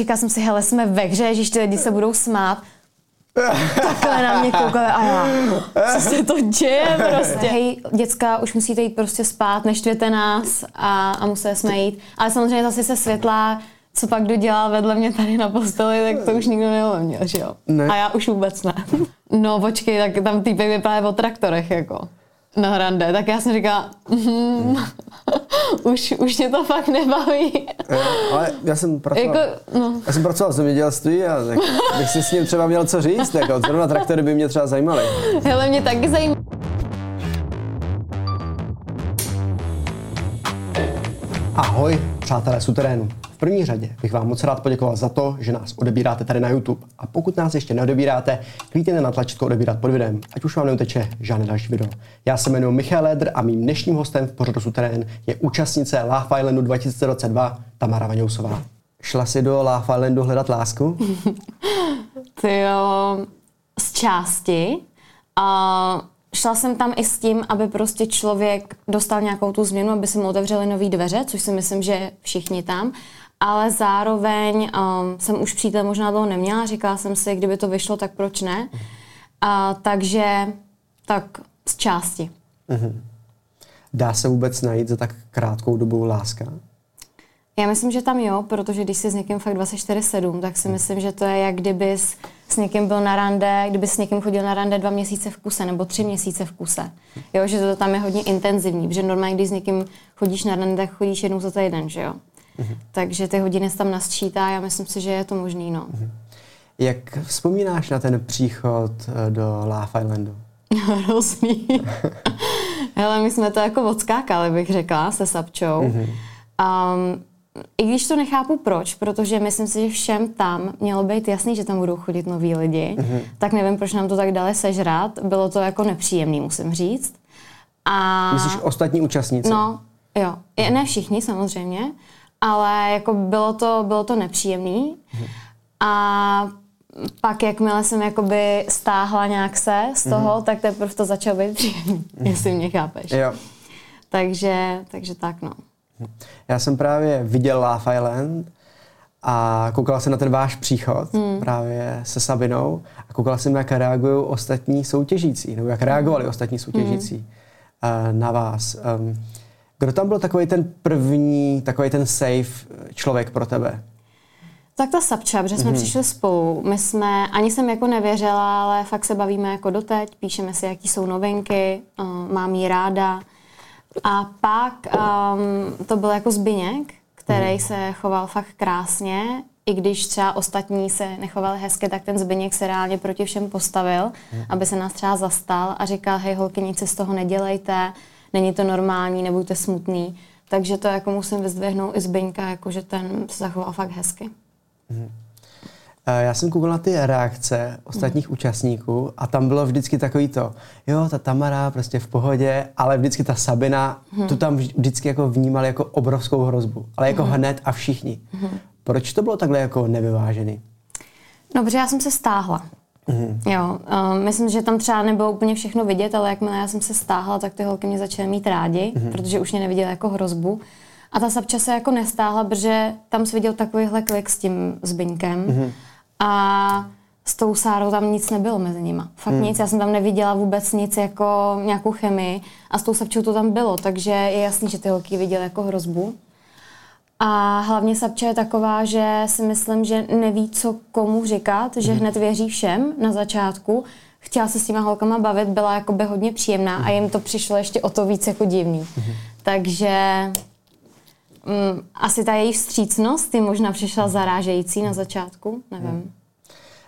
říkala jsem si, hele, jsme ve hře, že ty lidi se budou smát. Takhle na mě koukali a já, co se to děje prostě. Hej, děcka, už musíte jít prostě spát, neštvěte nás a, a museli jsme jít. Ale samozřejmě zase se světla, co pak kdo dělal vedle mě tady na posteli, tak to už nikdo neoměl, že jo? Ne. A já už vůbec ne. No počkej, tak tam týpek vypadá o traktorech, jako na hrande, tak já jsem říkala, mm, už, už mě to fakt nebaví. Eh, Ale já jsem pracoval, Jako, no. já jsem pracoval v zemědělství a tak bych si s ním třeba měl co říct. Jako, zrovna traktory by mě třeba zajímaly. Hele, mě taky zajímá. Ahoj, přátelé suterénu. V první řadě bych vám moc rád poděkoval za to, že nás odebíráte tady na YouTube. A pokud nás ještě neodebíráte, klikněte na tlačítko odebírat pod videem, ať už vám neuteče žádné další video. Já se jmenuji Michal Ledr a mým dnešním hostem v pořadu Suterén je účastnice Love Islandu 2022 Tamara Vaňousová. Šla si do Love Islandu hledat lásku? Ty jo, z části. A šla jsem tam i s tím, aby prostě člověk dostal nějakou tu změnu, aby se mu otevřely nové dveře, což si myslím, že všichni tam. Ale zároveň um, jsem už přítel možná dlouho neměla, říkala jsem si, kdyby to vyšlo, tak proč ne. A, takže tak z části. Dá se vůbec najít za tak krátkou dobu láska? Já myslím, že tam jo, protože když jsi s někým fakt 24-7, tak si myslím, že to je jak kdybys s někým byl na rande, kdyby s někým chodil na rande dva měsíce v kuse nebo tři měsíce v kuse. Jo, že to tam je hodně intenzivní, protože normálně, když s někým chodíš na rande, tak chodíš jednou za týden, že jo. Takže ty hodiny se tam nasčítá a já myslím si, že je to možný, no. Jak vzpomínáš na ten příchod eh, do Love Islandu? Hrozný. Hele, my jsme to jako odskákali, bych řekla, se Sapčou. Um, I když to nechápu proč, protože myslím si, že všem tam mělo být jasný, že tam budou chodit noví lidi, tak nevím, proč nám to tak dali sežrat. Bylo to jako nepříjemný, musím říct. A... Myslíš ostatní účastníci? No, jo. Ne všichni samozřejmě, ale jako bylo to, bylo to nepříjemný. A pak, jakmile jsem jakoby stáhla nějak se z toho, tak teprve to začalo být příjemný, jestli mě chápeš. Jo. Takže, takže tak no. Já jsem právě viděl Love Island a koukala jsem na ten váš příchod hmm. právě se Sabinou a koukala jsem, jak reagují ostatní soutěžící, nebo jak reagovali ostatní soutěžící hmm. na vás. Um, kdo tam byl takový ten první, takový ten safe člověk pro tebe? Tak ta Sapča, protože jsme mm-hmm. přišli spolu. My jsme, ani jsem jako nevěřila, ale fakt se bavíme jako doteď, píšeme si, jaký jsou novinky, uh, mám jí ráda. A pak um, to byl jako Zbyněk, který mm. se choval fakt krásně, i když třeba ostatní se nechovali hezky, tak ten Zbyněk se reálně proti všem postavil, mm. aby se nás třeba zastal a říkal, hej holky, nic si z toho nedělejte, není to normální, nebuďte smutný. Takže to jako musím vyzdvihnout i Zbyňka, jako že ten se zachoval fakt hezky. Eh, Já jsem koukal na ty reakce ostatních mm. účastníků a tam bylo vždycky takový to, jo, ta Tamara prostě v pohodě, ale vždycky ta Sabina, mm. tu tam vždycky jako vnímali jako obrovskou hrozbu, ale jako mm. hned a všichni. Mm. Proč to bylo takhle jako nevyvážený? No, protože já jsem se stáhla. Mm. Jo, uh, myslím, že tam třeba nebylo úplně všechno vidět, ale jakmile já jsem se stáhla, tak ty holky mě začaly mít rádi, mm. protože už mě neviděly jako hrozbu. A ta Sapča se jako nestáhla, protože tam jsi viděl takovýhle klik s tím Zbyňkem. Mm. A s tou Sárou tam nic nebylo mezi nima. Fakt mm. nic, já jsem tam neviděla vůbec nic jako nějakou chemii a s tou Sapčou to tam bylo, takže je jasný, že ty holky viděly jako hrozbu. A hlavně Sapča je taková, že si myslím, že neví, co komu říkat, že hned věří všem na začátku. Chtěla se s těma holkama bavit, byla jakoby hodně příjemná a jim to přišlo ještě o to víc jako divný. Takže mm, asi ta její vstřícnost je možná přišla zarážející na začátku, nevím.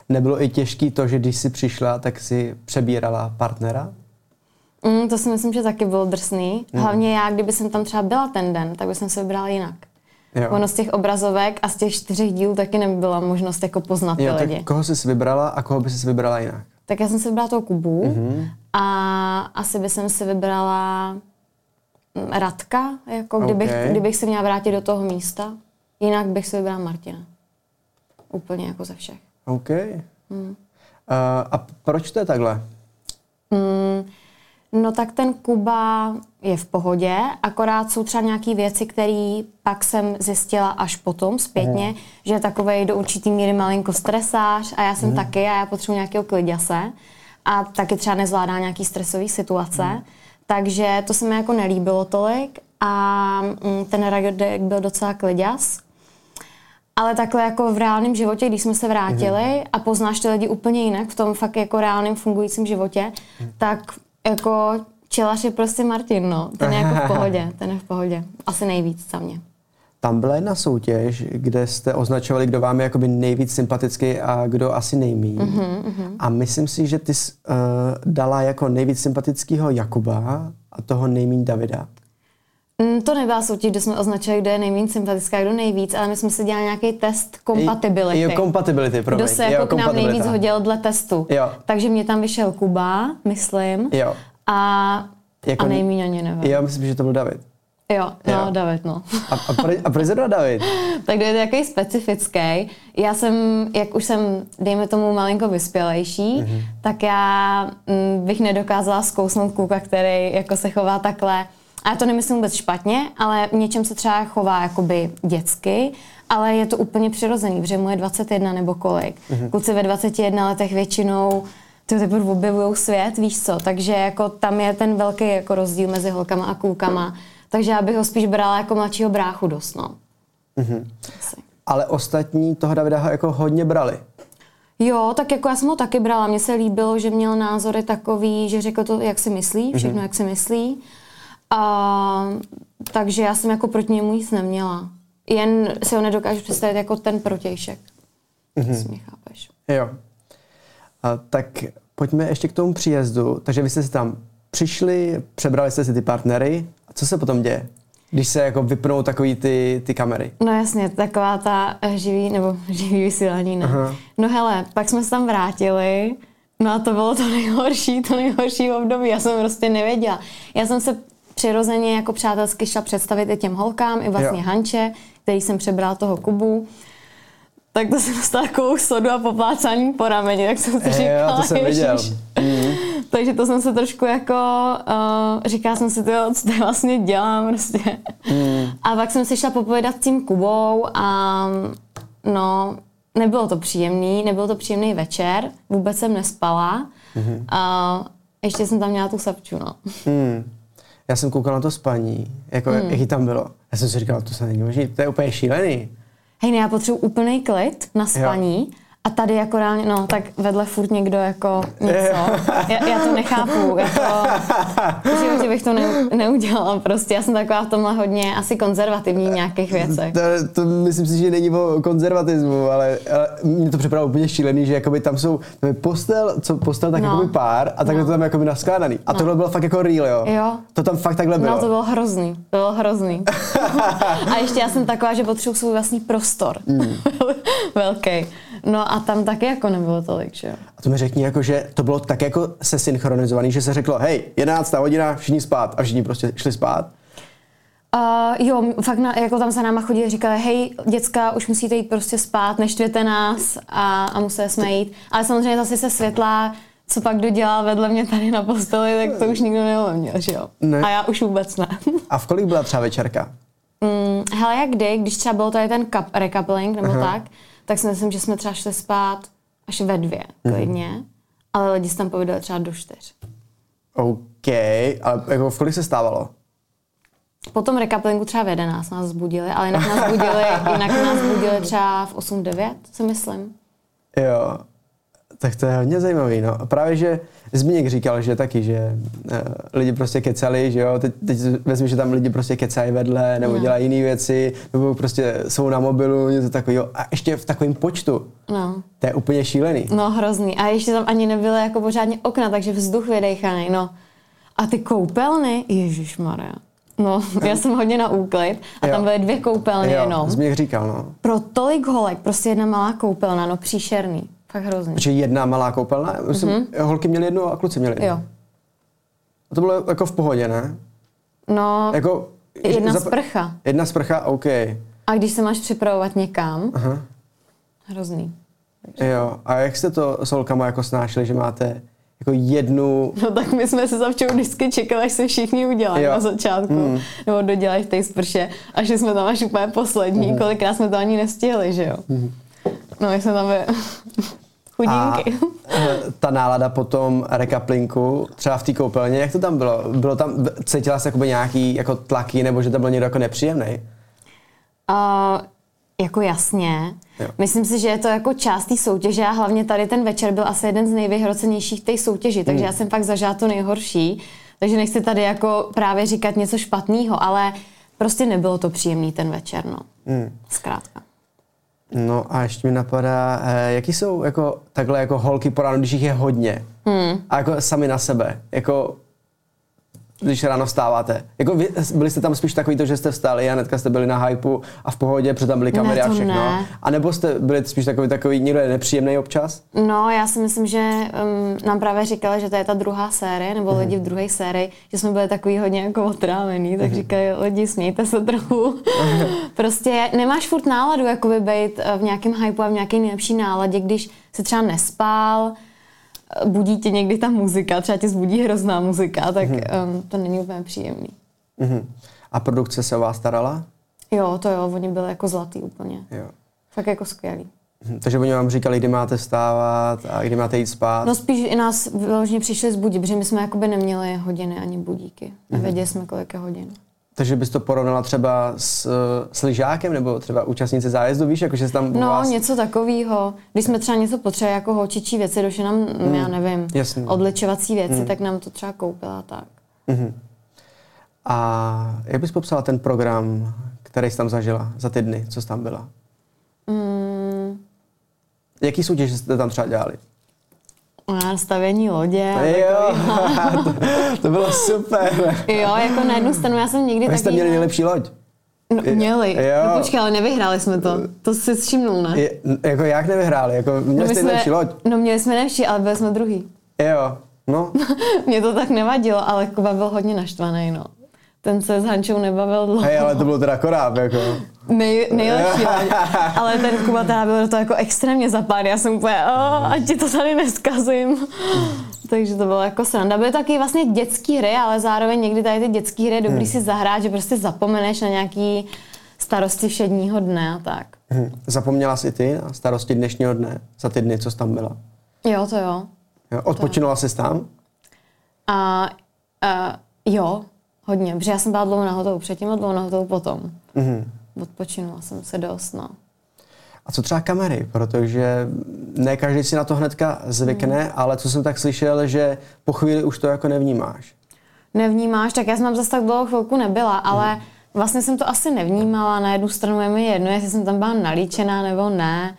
Nebylo i těžký to, že když jsi přišla, tak si přebírala partnera? Mm, to si myslím, že taky bylo drsný. Hlavně já, kdyby jsem tam třeba byla ten den, tak bych jsem se vybrala jinak. Jo. Ono z těch obrazovek a z těch čtyřech dílů taky nebyla možnost jako poznat ty Jo, lidi. tak koho jsi vybrala a koho by si vybrala jinak? Tak já jsem si vybrala toho Kubu mm-hmm. a asi by jsem si vybrala mm, Radka, jako kdybych, Ok. kdybych se měla vrátit do toho místa. Jinak bych si vybrala Martina. Úplně jako ze všech. OK. Mm. Uh, a proč to je takhle? Mm, No tak ten Kuba je v pohodě, akorát jsou třeba nějaké věci, které pak jsem zjistila až potom, zpětně, mm. že je takovej do určitý míry malinko stresář a já jsem mm. taky a já potřebuji nějakého kliděse a taky třeba nezvládá nějaký stresový situace. Mm. Takže to se mi jako nelíbilo tolik a mm, ten Ragodek byl docela kliděs. Ale takhle jako v reálném životě, když jsme se vrátili mm. a poznáš ty lidi úplně jinak v tom fakt jako reálném fungujícím životě, mm. tak jako čelař je prostě Martin, no. Ten je jako v pohodě, ten je v pohodě. Asi nejvíc za mě. Tam byla jedna soutěž, kde jste označovali, kdo vám je jakoby nejvíc sympatický a kdo asi nejmíň. Uh-huh, uh-huh. A myslím si, že ty jsi uh, dala jako nejvíc sympatického Jakuba a toho nejmíň Davida. Mm, to nebyla soutěž, kde jsme označili, kdo je nejméně sympatická, kdo nejvíc, ale my jsme si dělali nějaký test compatibility. Jo, compatibility, promiň. Kdo se jako jo, k nám nejvíc hodil dle testu. Jo. Takže mě tam vyšel Kuba, myslím. Jo. A, jako, a nejméně ani nevím. Já myslím, že to byl David. Jo, no, jo. David, no. A, a, pro, a proč zrovna David? tak to je takový specifický. Já jsem, jak už jsem, dejme tomu, malinko vyspělejší, mm-hmm. tak já m, mm, bych nedokázala zkousnout kluka, který jako se chová takhle a já to nemyslím vůbec špatně, ale v něčem se třeba chová jakoby dětsky, ale je to úplně přirozený, protože mu je 21 nebo kolik. Mm-hmm. Kluci ve 21 letech většinou ty teprve objevují svět, víš co, takže jako tam je ten velký jako rozdíl mezi holkama a klukama, takže já bych ho spíš brala jako mladšího bráchu dost, no. Mm-hmm. Ale ostatní toho Davida jako hodně brali. Jo, tak jako já jsem ho taky brala. Mně se líbilo, že měl názory takový, že řekl to, jak si myslí, všechno, mm-hmm. jak si myslí. A, takže já jsem jako proti němu nic neměla. Jen si ho nedokážu představit jako ten protějšek. Mm-hmm. mě chápeš. Jo. A, tak pojďme ještě k tomu příjezdu. Takže vy jste si tam přišli, přebrali jste si ty partnery. A co se potom děje? Když se jako vypnou takový ty, ty kamery. No jasně, taková ta živý, nebo živý vysílání, ne. Aha. No hele, pak jsme se tam vrátili, no a to bylo to nejhorší, to nejhorší období, já jsem prostě nevěděla. Já jsem se přirozeně jako přátelsky šla představit i těm holkám, i vlastně jo. Hanče, který jsem přebral toho Kubu. Tak to jsem dostala takovou sodu a poplácání po rameni, tak jsem si e, říkala, jo, to jsem viděl. Mm. Takže to jsem se trošku jako, uh, říkala jsem si, to, co tady vlastně dělám prostě. Mm. A pak jsem si šla popovědat s tím Kubou a no, nebylo to příjemný, nebyl to příjemný večer, vůbec jsem nespala. Mm-hmm. A ještě jsem tam měla tu sapču, no. Mm já jsem koukal na to spaní, jako hmm. jaký tam bylo. Já jsem si říkal, to se není možné, to je úplně šílený. Hej, ne, já potřebuji úplný klid na spaní. Jo. A tady jako reálně, no tak vedle furt někdo jako něco. Já, já to nechápu, jako v životě bych to ne, neudělala prostě. Já jsem taková v tomhle hodně asi konzervativní v nějakých věcech. To, to myslím si, že není o konzervatismu, ale, ale mě to připadá úplně šílený, že jakoby tam jsou tam je postel, co postel tak no. jakoby pár a takhle no. to tam jakoby naskládaný. A no. tohle bylo fakt jako real, jo? Jo. To tam fakt takhle bylo. No to bylo hrozný, to bylo hrozný. a ještě já jsem taková, že potřebuji svůj vlastní prostor. Mm. Velký. No a tam taky jako nebylo tolik, že jo. A to mi řekni, jako, že to bylo tak jako se synchronizovaný, že se řeklo, hej, 11. hodina, všichni spát a všichni prostě šli spát. Uh, jo, fakt na, jako tam za náma chodili, říkali, hej, děcka, už musíte jít prostě spát, neštvěte nás a, a museli jsme jít. Ale samozřejmě zase se světla, co pak kdo dělal vedle mě tady na posteli, tak to už nikdo neoměl, že jo. Ne. A já už vůbec ne. a v kolik byla třeba večerka? Mm, hele, jak kdy, když třeba byl tady ten recoupling nebo Aha. tak, tak si myslím, že jsme třeba šli spát až ve dvě, mhm. klidně. Mm-hmm. Ale lidi se tam povídali třeba do čtyř. OK, ale jako v kolik se stávalo? Po tom rekapelingu třeba v 11 nás zbudili, ale jinak nás budili, jinak nás budili třeba v 8-9, si myslím. Jo, tak to je hodně zajímavý, no. A právě, že Zbigněk říkal, že taky, že uh, lidi prostě kecali, že jo, teď, teď vezmi, že tam lidi prostě kecají vedle, nebo no. dělají jiné věci, nebo prostě jsou na mobilu, něco takového. A ještě v takovém počtu. No. To je úplně šílený. No, hrozný. A ještě tam ani nebyly jako pořádně okna, takže vzduch vydejchaný, no. A ty koupelny, Ježíš Maria. No, já jsem hodně na úklid a jo. tam byly dvě koupelny jo, jenom. Zbigněk říkal, no. Pro tolik holek, prostě jedna malá koupelna, no příšerný. Fakt hrozný. Protože jedna malá koupelna? Myslím, mm-hmm. holky měly jednu a kluci měli jednu. Jo. A to bylo jako v pohodě, ne? No, jako, jedna zap... sprcha. Jedna sprcha, OK. A když se máš připravovat někam, Aha. hrozný. Takže. Jo, a jak jste to s holkama jako snášeli, že máte jako jednu... No tak my jsme se zavčou vždycky čekali, až se všichni udělají na začátku, mm. nebo dodělají v té sprše, a že jsme tam až úplně poslední, mm. kolikrát jsme to ani nestihli, že jo. Mm. No my jsme tam by... chudinky. A eh, ta nálada po tom rekaplinku, třeba v té koupelně, jak to tam bylo? Bylo tam, cítila jsi nějaký jako tlaky, nebo že to byl někdo jako nepříjemný? Uh, jako jasně. Jo. Myslím si, že je to jako část té soutěže a hlavně tady ten večer byl asi jeden z nejvyhrocenějších té soutěži, takže mm. já jsem fakt zažila to nejhorší. Takže nechci tady jako právě říkat něco špatného, ale prostě nebylo to příjemný ten večer, no. Mm. Zkrátka. No a ještě mi napadá, eh, jaký jsou jako takhle jako holky po ránu, když jich je hodně hmm. a jako sami na sebe, jako když ráno vstáváte. Jako vy, byli jste tam spíš takový to, že jste vstali a hnedka jste byli na hypeu a v pohodě, protože tam byly kamery ne, a všechno. Ne. A nebo jste byli spíš takový, takový, někdo je nepříjemný občas? No, já si myslím, že um, nám právě říkali, že to je ta druhá série, nebo mm. lidi v druhé sérii, že jsme byli takový hodně jako otrávený, tak mm. říkají lidi, smějte se trochu. prostě nemáš furt náladu, jako být eh, v nějakém hypeu a v nějaké nejlepší náladě, když se třeba nespál, budí tě někdy ta muzika, třeba tě zbudí hrozná muzika, tak mm-hmm. um, to není úplně příjemný. Mm-hmm. A produkce se o vás starala? Jo, to jo, oni byli jako zlatý úplně. Jo. Fakt jako skvělý. Mm-hmm. Takže oni vám říkali, kdy máte vstávat a kdy máte jít spát? No spíš i nás vyloženě přišli zbudit, protože my jsme jakoby neměli hodiny ani budíky. Nevěděli mm-hmm. jsme, kolik je hodin. Takže bys to porovnala třeba s, s lyžákem nebo třeba účastníci zájezdu, víš, jakože tam No, vás... něco takového. Když jsme třeba něco potřebovali jako holčičí věci, došly nám, mm, já nevím, jasný. odlečovací věci, mm. tak nám to třeba koupila tak. Mm-hmm. A jak bys popsala ten program, který jsi tam zažila za ty dny, co jsi tam byla? Mm. Jaký soutěž jste tam třeba dělali? Na stavění lodě. Jo, to, to bylo super. jo, jako na jednu stranu já jsem někdy taky... jste měli nejlepší loď. No, měli. Jo. No počkej, ale nevyhráli jsme to. To jsi všimnul, ne? Je, jako jak nevyhráli? Jako měli no, jste nejlepší loď? No měli jsme nejlepší, ale byli jsme druhý. Jo, no. Mě to tak nevadilo, ale Kuba byl hodně naštvaný, no. Ten se s Hančou nebavil dlouho. Hej, ale to bylo teda koráb, jako. Nej, nejlepší, ale ten Kuba teda byl to jako extrémně zapálý. Já jsem úplně, ať ti to tady neskazím. Takže to bylo jako sranda. Byly taky vlastně dětské hry, ale zároveň někdy tady ty dětské hry je dobrý hmm. si zahrát, že prostě zapomeneš na nějaký starosti všedního dne a tak. Hmm. Zapomněla jsi ty na starosti dnešního dne za ty dny, co jsi tam byla? Jo, to jo. jo odpočinula jsi tam? A, a jo, hodně, protože já jsem byla dlouho na hotovu předtím a dlouho na hotovu potom. Mm-hmm odpočinula jsem se dost, no. A co třeba kamery? Protože ne každý si na to hnedka zvykne, hmm. ale co jsem tak slyšel, že po chvíli už to jako nevnímáš. Nevnímáš, tak já jsem tam zase tak dlouho chvilku nebyla, ale hmm. vlastně jsem to asi nevnímala. Na jednu stranu je mi jedno, jestli jsem tam byla nalíčená nebo ne.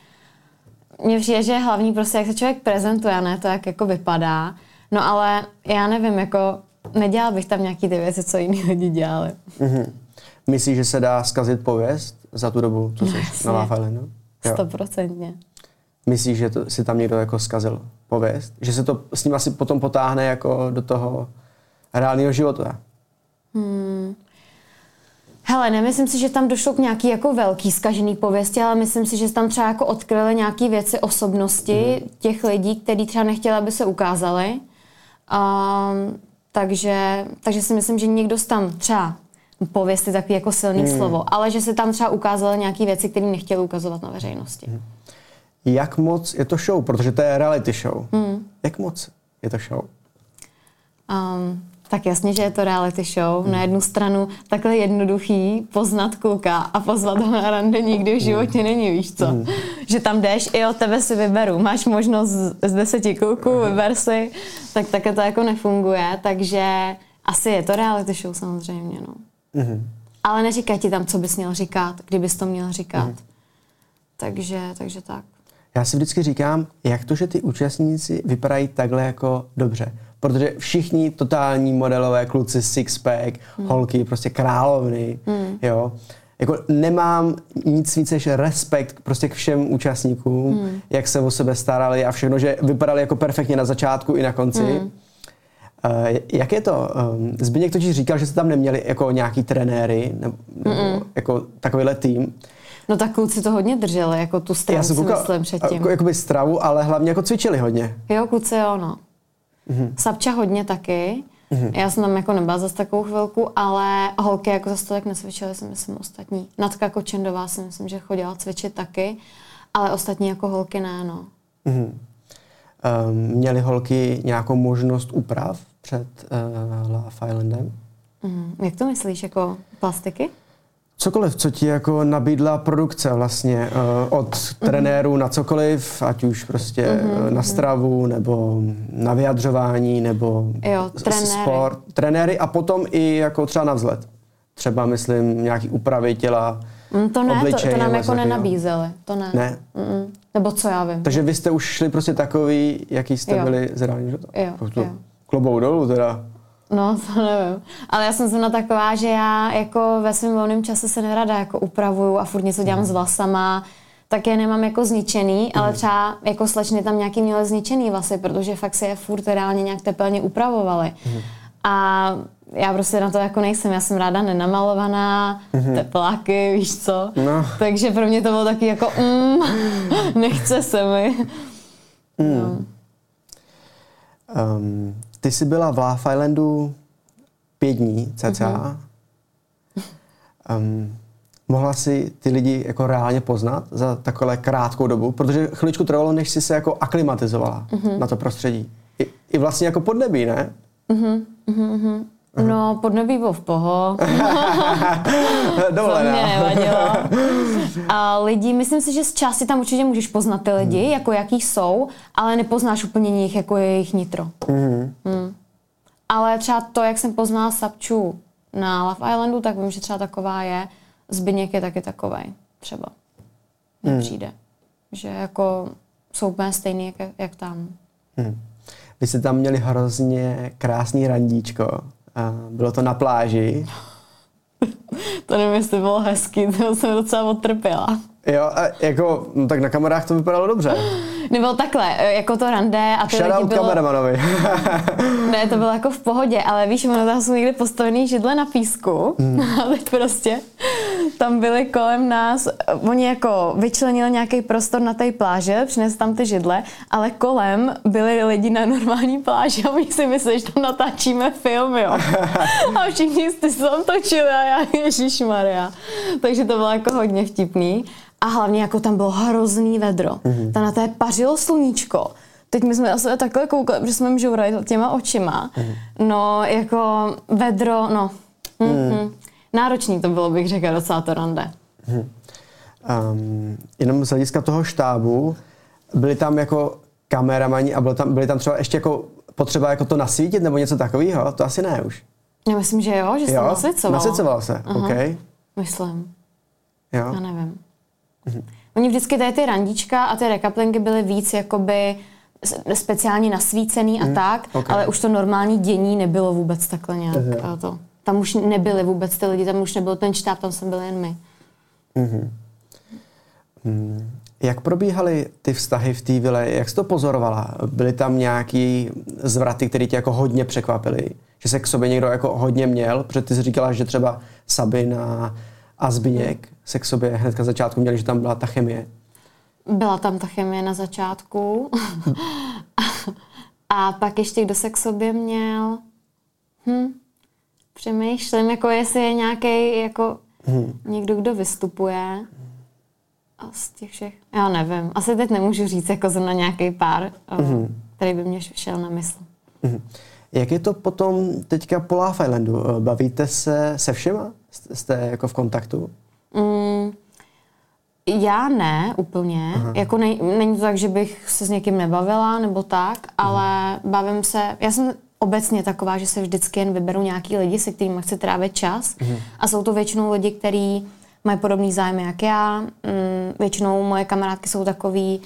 Mně přijde, že je hlavní prostě, jak se člověk prezentuje, ne to, jak jako vypadá. No ale já nevím, jako nedělal bych tam nějaký ty věci, co jiní lidi dělali. Mm-hmm. Myslíš, že se dá zkazit pověst za tu dobu, co jsi na Love Islandu? Stoprocentně. Myslíš, že to, si tam někdo jako zkazil pověst? Že se to s ním asi potom potáhne jako do toho reálného života? Hmm. Hele, nemyslím si, že tam došlo k nějaký jako velký zkažený pověsti, ale myslím si, že tam třeba jako odkryly nějaké věci osobnosti mm. těch lidí, kteří třeba nechtěli, aby se ukázali. Um, takže, takže si myslím, že někdo tam třeba pověst je takový jako silný hmm. slovo, ale že se tam třeba ukázaly nějaké věci, které nechtěli ukazovat na veřejnosti. Hmm. Jak moc je to show? Protože to je reality show. Hmm. Jak moc je to show? Um, tak jasně, že je to reality show. Na jednu stranu takhle jednoduchý poznat kluka a pozvat ho na rande nikdy v životě hmm. není, víš co? Hmm. Že tam jdeš, i od tebe si vyberu. Máš možnost z deseti kluků, vyber si. Tak také to jako nefunguje, takže asi je to reality show samozřejmě, no. Ale neříkají ti tam, co bys měl říkat, kdybys to měl říkat. Takže, takže tak. Já si vždycky říkám, jak to, že ty účastníci vypadají takhle jako dobře. Protože všichni totální modelové kluci, sixpack, mm. holky, prostě královny, mm. jo. Jako nemám nic víc než respekt prostě k všem účastníkům, mm. jak se o sebe starali a všechno, že vypadali jako perfektně na začátku i na konci. Mm. Uh, jak je to? Um, Zbigněk totiž říkal, že jste tam neměli jako nějaký trenéry nebo, nebo jako takovýhle tým. No tak kluci to hodně drželi, jako tu stravu Já si koukal, myslím předtím. Jako, jakoby stravu, ale hlavně jako cvičili hodně. Jo, kluci jo, no. Mm-hmm. Sapča hodně taky. Mm-hmm. Já jsem tam jako nebyla zase takovou chvilku, ale holky jako zase tak necvičily, si myslím, ostatní. Natka Kočendová si myslím, že chodila cvičit taky, ale ostatní jako holky ne, no. Mm-hmm. Um, měly holky nějakou možnost úprav před uh, Love Islandem? Mm, jak to myslíš, jako plastiky? Cokoliv, co ti jako nabídla produkce vlastně, uh, od mm-hmm. trenérů na cokoliv, ať už prostě mm-hmm. na stravu, nebo na vyjadřování, nebo jo, trenéry. sport. Trenéry a potom i jako třeba na vzhled. Třeba myslím nějaký úpravy těla, mm, To ne, obličej, to, to nám jako nenabízeli. To ne. Ne? Mm-mm. Nebo co já vím. Takže vy jste už šli prostě takový, jaký jste jo. byli z reálního života? Jo, jo. Klobou dolů teda. No, to nevím. Ale já jsem zrovna taková, že já jako ve svém volném čase se nerada jako upravuju a furt něco dělám mm. s vlasama, tak je nemám jako zničený, mm. ale mhm. třeba jako slečny tam nějaký měly zničený vlasy, protože fakt si je furt reálně nějak tepelně upravovali. Mm. A já prostě na to jako nejsem, já jsem ráda nenamalovaná, mm-hmm. tepláky, víš co. No. Takže pro mě to bylo taky jako mm, nechce se mi. Mm. No. Um, ty jsi byla v Love Islandu pět dní cca. Mm-hmm. Um, mohla si ty lidi jako reálně poznat za takhle krátkou dobu? Protože chviličku trvalo, než jsi se jako aklimatizovala mm-hmm. na to prostředí. I, I vlastně jako podnebí, ne? Mm-hmm. Mm-hmm. No, podnebí byl v poho. To mě nevadilo. A lidi, myslím si, že z části tam určitě můžeš poznat ty lidi, hmm. jako jaký jsou, ale nepoznáš úplně nich, jako je jejich nitro. Hmm. Hmm. Ale třeba to, jak jsem poznala Sapču na Love Islandu, tak vím, že třeba taková je. Zbyněk je taky takový, třeba. Mně hmm. přijde. Že jako jsou úplně stejný, jak, jak tam. Hmm. Vy jste tam měli hrozně krásný randíčko. A bylo to na pláži. To nevím, jestli bylo hezký, to jsem docela odtrpěla. Jo, a jako, no tak na kamerách to vypadalo dobře. Nebo takhle, e, jako to rande a ty Shoutout lidi bylo... kameramanovi. ne, to bylo jako v pohodě, ale víš, ono tam jsou někdy postavený židle na písku hmm. a teď prostě tam byli kolem nás, oni jako vyčlenili nějaký prostor na té pláže, přinesli tam ty židle, ale kolem byli lidi na normální pláži a my si mysleli, že tam natáčíme film, jo. A všichni jste se tam točili a já, Maria. Takže to bylo jako hodně vtipný. A hlavně jako tam bylo hrozný vedro. Mm-hmm. Tam na té pařilo sluníčko. Teď my jsme na sebe takhle koukali, protože jsme žourali těma očima. Mm-hmm. No, jako vedro, no. Mm-hmm. Mm. Náročný to bylo, bych řekla, docela to rande. Mm-hmm. Um, jenom z hlediska toho štábu, byli tam jako kameramani a byli tam, byli tam třeba ještě jako potřeba jako to nasvítit nebo něco takového? To asi ne už. Já myslím, že jo, že se to nasvěcovalo. Nasvěcovalo se, uh-huh. OK. Myslím. Jo. Já nevím. Mm-hmm. Oni vždycky tady ty randička a ty rekaplinky byly víc jakoby speciálně nasvícený a mm, tak, okay. ale už to normální dění nebylo vůbec takhle nějak. Mm-hmm. To. Tam už nebyly vůbec ty lidi, tam už nebyl ten štáb, tam jsme byli jen my. Mm-hmm. Mm. Jak probíhaly ty vztahy v té vile? Jak jsi to pozorovala? Byly tam nějaký zvraty, které tě jako hodně překvapily? Že se k sobě někdo jako hodně měl? Protože ty jsi říkala, že třeba Sabina a Zbyněk se k sobě hned na začátku měli, že tam byla ta chemie. Byla tam ta chemie na začátku. a pak ještě kdo se k sobě měl? Hm. Přemýšlím, jako jestli je nějaký jako hm. někdo, kdo vystupuje. A z těch všech, já nevím. Asi teď nemůžu říct jako zrovna nějaký pár, hm. který by mě šel na mysl. Hm. Jak je to potom teďka po Love Islandu? Bavíte se se všema? Jste jako v kontaktu? Mm, já ne úplně. Aha. Jako ne, není to tak, že bych se s někým nebavila nebo tak, ale mm. bavím se. Já jsem obecně taková, že se vždycky jen vyberu nějaký lidi, se kterými chci trávit čas. Mm. A jsou to většinou lidi, kteří mají podobný zájmy jak já. Mm, většinou moje kamarádky jsou takový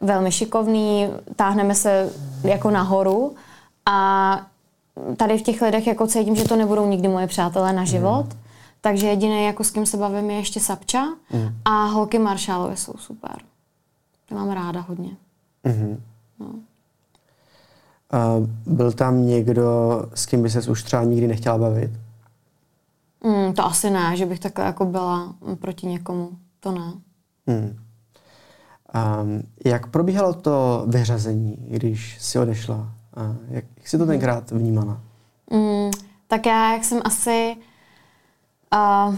velmi šikovný, táhneme se jako nahoru a tady v těch lidech jako cítím, že to nebudou nikdy moje přátelé na život. Mm. Takže jediné, jako s kým se bavím, je ještě Sapča mm. a holky Maršálové jsou super. To mám ráda hodně. Mm-hmm. No. Uh, byl tam někdo, s kým by ses už třeba nikdy nechtěla bavit? Mm, to asi ne, že bych takhle jako byla proti někomu. To ne. Mm. Um, jak probíhalo to vyřazení, když si odešla A jak, jak jsi to tenkrát vnímala? Mm, tak já, jak jsem asi... Uh,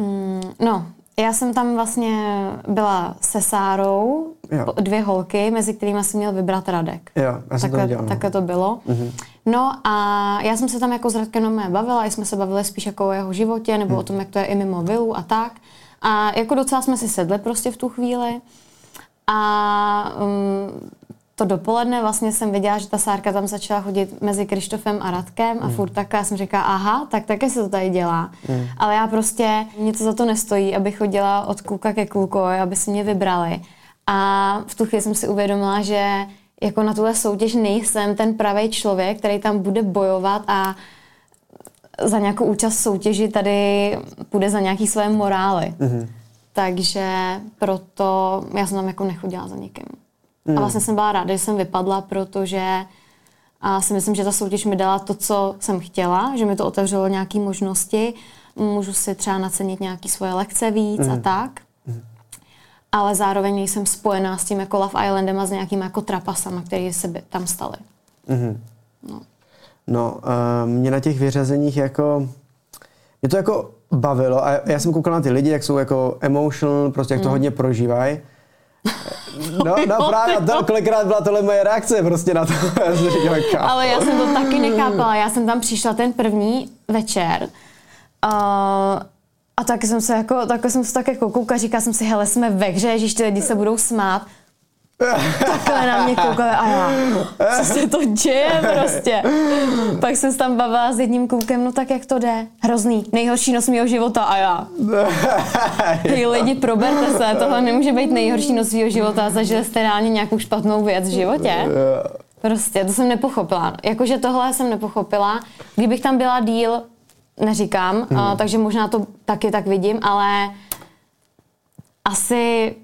mm, no, já jsem tam vlastně byla se Sárou, jo. dvě holky, mezi kterými jsem měl vybrat Radek. Jo, já jsem takhle, to dělal. Takhle to bylo. Mm-hmm. No a já jsem se tam jako s Radkem bavila, jsme se bavili spíš jako o jeho životě, nebo mm. o tom, jak to je i mimo vilu a tak. A jako docela jsme si sedli prostě v tu chvíli. A um, to dopoledne vlastně jsem viděla, že ta Sárka tam začala chodit mezi Krištofem a Radkem a mm. furt tak já jsem říkala, aha, tak také se to tady dělá. Mm. Ale já prostě, mě to za to nestojí, aby chodila od kluka ke klukovi, aby si mě vybrali. A v tu chvíli jsem si uvědomila, že jako na tuhle soutěž nejsem ten pravý člověk, který tam bude bojovat a za nějakou účast soutěži tady půjde za nějaký své morály. Mm-hmm. Takže proto já jsem tam jako nechodila za nikým. Mm. A vlastně jsem byla ráda, že jsem vypadla, protože a si myslím, že ta soutěž mi dala to, co jsem chtěla, že mi to otevřelo nějaké možnosti. Můžu si třeba nacenit nějaké svoje lekce víc mm. a tak. Mm. Ale zároveň jsem spojená s tím jako Love Islandem a s nějakými jako trapasama, které se by tam staly. Mm. No, no uh, mě na těch vyřazeních jako... Mě to jako bavilo a já jsem koukal na ty lidi, jak jsou jako emotional, prostě jak to mm. hodně prožívají. No, no právě, to, kolikrát byla tohle moje reakce prostě na to. Ale já jsem to taky nechápala. Já jsem tam přišla ten první večer uh, a taky jsem se jako, taky jsem se tak jako koukala, říkala jsem si, hele, jsme ve hře, že ty lidi se budou smát. Takhle na mě koukali a já, co se to děje prostě. Pak jsem se tam bavila s jedním koukem, no tak jak to jde? Hrozný, nejhorší noc mého života a já. Hej lidi, proberte se, tohle nemůže být nejhorší noc svého života, zažili jste reálně nějakou špatnou věc v životě. Prostě, to jsem nepochopila. Jakože tohle jsem nepochopila. Kdybych tam byla díl, neříkám, hmm. uh, takže možná to taky tak vidím, ale asi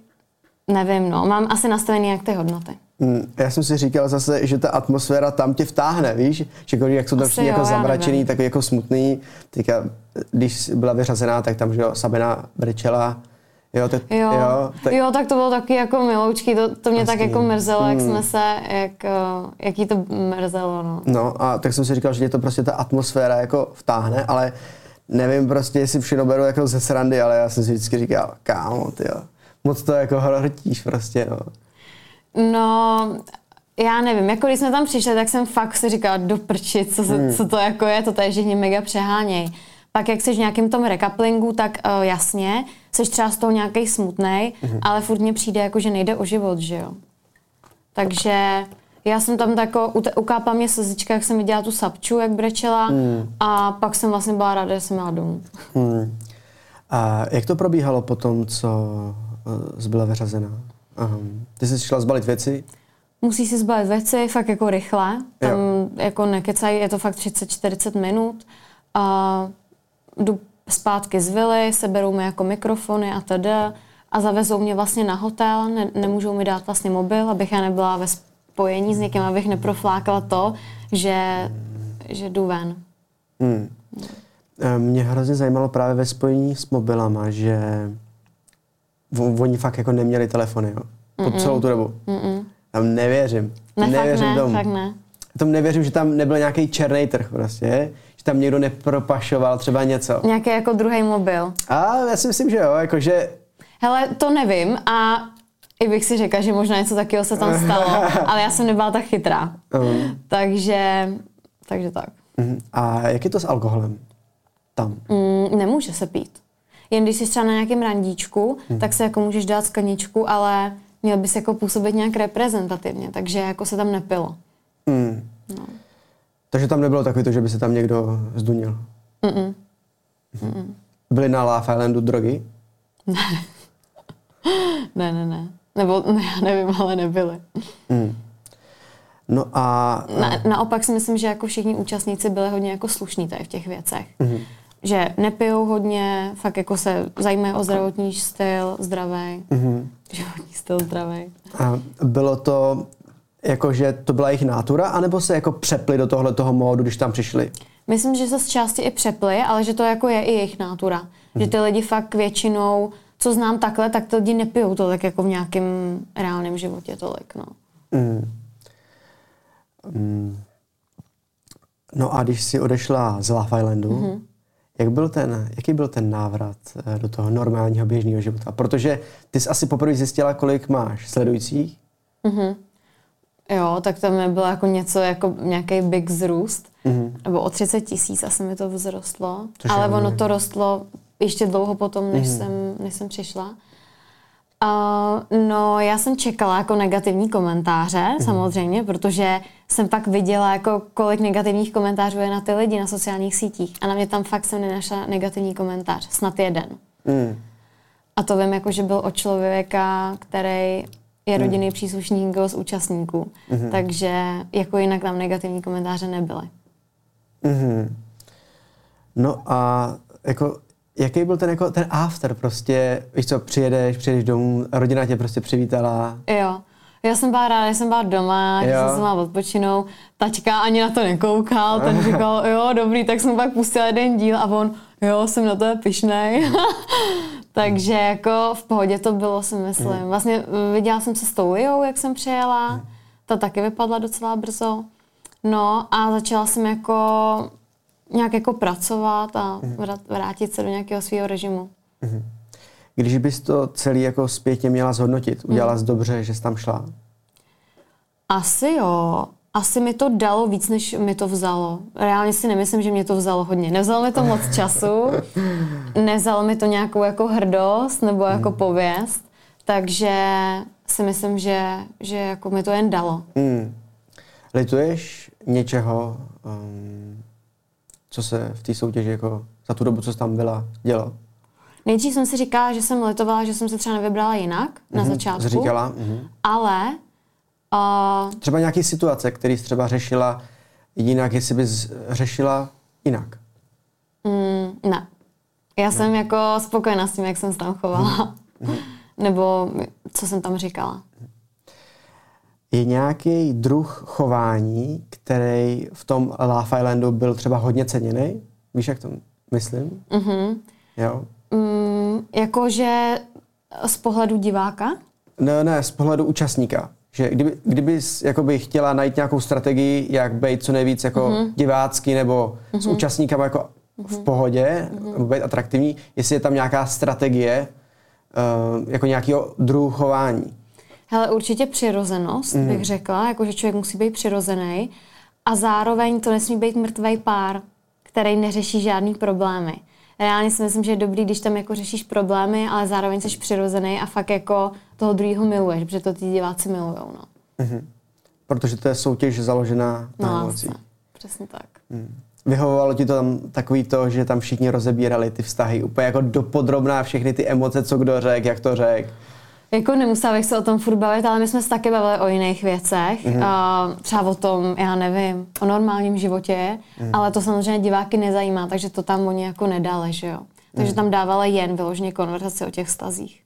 Nevím, no. Mám asi nastavený jak ty hodnoty. Hmm, já jsem si říkal zase, že ta atmosféra tam tě vtáhne, víš? Že jak jsou tam všichni jako zamračený, takový jako smutný. Teďka, když byla vyřazená, tak tam, že jo, Sabina brečela, Jo, te, jo. Jo, tak... jo, tak to bylo taky jako miloučky, to, to mě Jasný. tak jako mrzelo, hmm. jak jsme se, jak, eh, jaký to mrzelo, no. No a tak jsem si říkal, že je to prostě ta atmosféra jako vtáhne, ale nevím prostě, jestli všechno beru jako ze srandy, ale já jsem si vždycky říkal, kámo, ty jo moc to jako hrtíš prostě, no. No, já nevím, jako když jsme tam přišli, tak jsem fakt si říkala, do prči, co, se, hmm. co to jako je, to tady všichni mega přeháněj. Pak jak jsi v nějakém tom rekaplingu, tak uh, jasně, jsi třeba z toho nějaký smutný, hmm. ale furt mně přijde jako, že nejde o život, že jo. Takže já jsem tam tako, ukápala mě slzička, jak jsem viděla tu sapču, jak brečela hmm. a pak jsem vlastně byla ráda, že jsem měla domů. Hmm. A jak to probíhalo po tom, co uh, byla vyřazená. Ty jsi šla zbalit věci? Musí si zbalit věci fakt jako rychle. Tam jo. jako nekecají, je to fakt 30-40 minut. A jdu zpátky z vily, seberou mi jako mikrofony a tedy a zavezou mě vlastně na hotel, ne, nemůžou mi dát vlastně mobil, abych já nebyla ve spojení s někým, abych neproflákala to, že, že jdu ven. Hmm. Mě hrozně zajímalo právě ve spojení s mobilama, že oni fakt jako neměli telefony, jo. Po celou tu dobu. Mm-mm. Tam nevěřím. Ne, nevěřím fakt ne, tomu. Fakt ne. Tam nevěřím, že tam nebyl nějaký černý trh prostě, že tam někdo nepropašoval třeba něco. Nějaký jako druhý mobil. A já si myslím, že jo, jakože... Hele, to nevím a i bych si řekla, že možná něco takového se tam stalo, ale já jsem nebyla tak chytrá. Uh-huh. Takže, takže tak. Uh-huh. A jak je to s alkoholem tam? Mm, nemůže se pít. Jen když jsi třeba na nějakém randíčku, hmm. tak se jako můžeš dát skleničku, ale měl bys jako působit nějak reprezentativně, takže jako se tam nepilo. Hmm. No. Takže tam nebylo takové to, že by se tam někdo zdunil? Mm-mm. Mm-mm. Byly na Love Islandu drogy? Ne. ne, ne, ne. Nebo ne, já nevím, ale nebyly. Mm. No a... Na, naopak si myslím, že jako všichni účastníci byli hodně jako slušní tady v těch věcech. Mm-hmm že nepijou hodně, fakt jako se zajímají o zdravotní styl, zdravý. Mm-hmm. Životní styl zdravý. A bylo to jako, že to byla jejich nátura, anebo se jako přepli do tohle toho módu, když tam přišli? Myslím, že se z části i přepli, ale že to jako je i jejich nátura. Mm-hmm. Že ty lidi fakt většinou, co znám takhle, tak ty lidi nepijou to tak jako v nějakém reálném životě tolik, no. Mm. Mm. No a když jsi odešla z Love Islandu, mm-hmm. Jak byl ten, jaký byl ten návrat eh, do toho normálního běžného života? Protože ty jsi asi poprvé zjistila, kolik máš sledujících. Mm-hmm. Jo, tak to mi bylo jako něco, jako nějaký big zrůst. Mm-hmm. Nebo o 30 tisíc asi mi to vzrostlo. Což Ale ono to rostlo ještě dlouho potom, než, mm-hmm. jsem, než jsem přišla. Uh, no, já jsem čekala jako negativní komentáře, mm. samozřejmě, protože jsem pak viděla, jako kolik negativních komentářů je na ty lidi na sociálních sítích. A na mě tam fakt jsem nenašla negativní komentář, snad jeden. Mm. A to vím, jako, že byl od člověka, který je mm. rodinný příslušník z účastníků. Mm. Takže jako jinak tam negativní komentáře nebyly. Mm. No a jako jaký byl ten, jako, ten after prostě, víš co, přijedeš, přijedeš domů, rodina tě prostě přivítala. Jo. Já jsem byla ráda, že jsem byla doma, že jsem se měla odpočinou. Tačka ani na to nekoukal, ten říkal, jo, dobrý, tak jsem pak pustila jeden díl a on, jo, jsem na to pišnej. Takže jako v pohodě to bylo, si myslím. Hmm. Vlastně viděla jsem se s tou Lijou, jak jsem přijela. Hmm. Ta taky vypadla docela brzo. No a začala jsem jako nějak jako pracovat a mm-hmm. vrátit se do nějakého svého režimu. Mm-hmm. Když bys to celý jako zpětně měla zhodnotit, udělala jsi dobře, že jsi tam šla? Asi jo. Asi mi to dalo víc, než mi to vzalo. Reálně si nemyslím, že mě to vzalo hodně. Nevzalo mi to moc času, nevzalo mi to nějakou jako hrdost nebo jako pověst, takže si myslím, že, že jako mi to jen dalo. Mm. Lituješ něčeho, um, co se v té soutěži jako za tu dobu, co jsi tam byla, dělo? Nejdřív jsem si říkala, že jsem letovala, že jsem se třeba nevybrala jinak mm-hmm. na mhm, začátku. Říkala. Mm-hmm. Ale... Uh, třeba nějaký situace, který jsi třeba řešila jinak, jestli bys řešila jinak? Mm, ne. Já ne. jsem jako spokojená s tím, jak jsem se tam chovala. Mm-hmm. Nebo co jsem tam říkala je nějaký druh chování, který v tom Love Islandu byl třeba hodně ceněný? Víš, jak to myslím? Mm-hmm. Jo. Mm, jakože z pohledu diváka? Ne, ne, z pohledu účastníka. Že kdyby, kdyby jakoby chtěla najít nějakou strategii, jak být co nejvíc jako mm-hmm. divácký nebo mm-hmm. s mhm. účastníkama jako mm-hmm. v pohodě, mm-hmm. být atraktivní, jestli je tam nějaká strategie, uh, jako nějakého druhu chování. Hele, určitě přirozenost, mm. bych řekla, jako že člověk musí být přirozený a zároveň to nesmí být mrtvý pár, který neřeší žádný problémy. Reálně si myslím, že je dobrý, když tam jako řešíš problémy, ale zároveň jsi přirozený a fakt jako toho druhého miluješ, protože to ty diváci milujou. No. Mm-hmm. Protože to je soutěž založená na no, emocích. Přesně tak. Mm. Vyhovovalo ti to tam takový to, že tam všichni rozebírali ty vztahy úplně jako dopodrobná všechny ty emoce, co kdo řekl, jak to řekl. Jako nemusela bych se o tom furt bavit, ale my jsme se taky bavili o jiných věcech. Mm-hmm. Uh, třeba o tom, já nevím, o normálním životě, mm-hmm. ale to samozřejmě diváky nezajímá, takže to tam oni jako nedali, že jo. Takže mm-hmm. tam dávala jen vyloženě konverzaci o těch vztazích.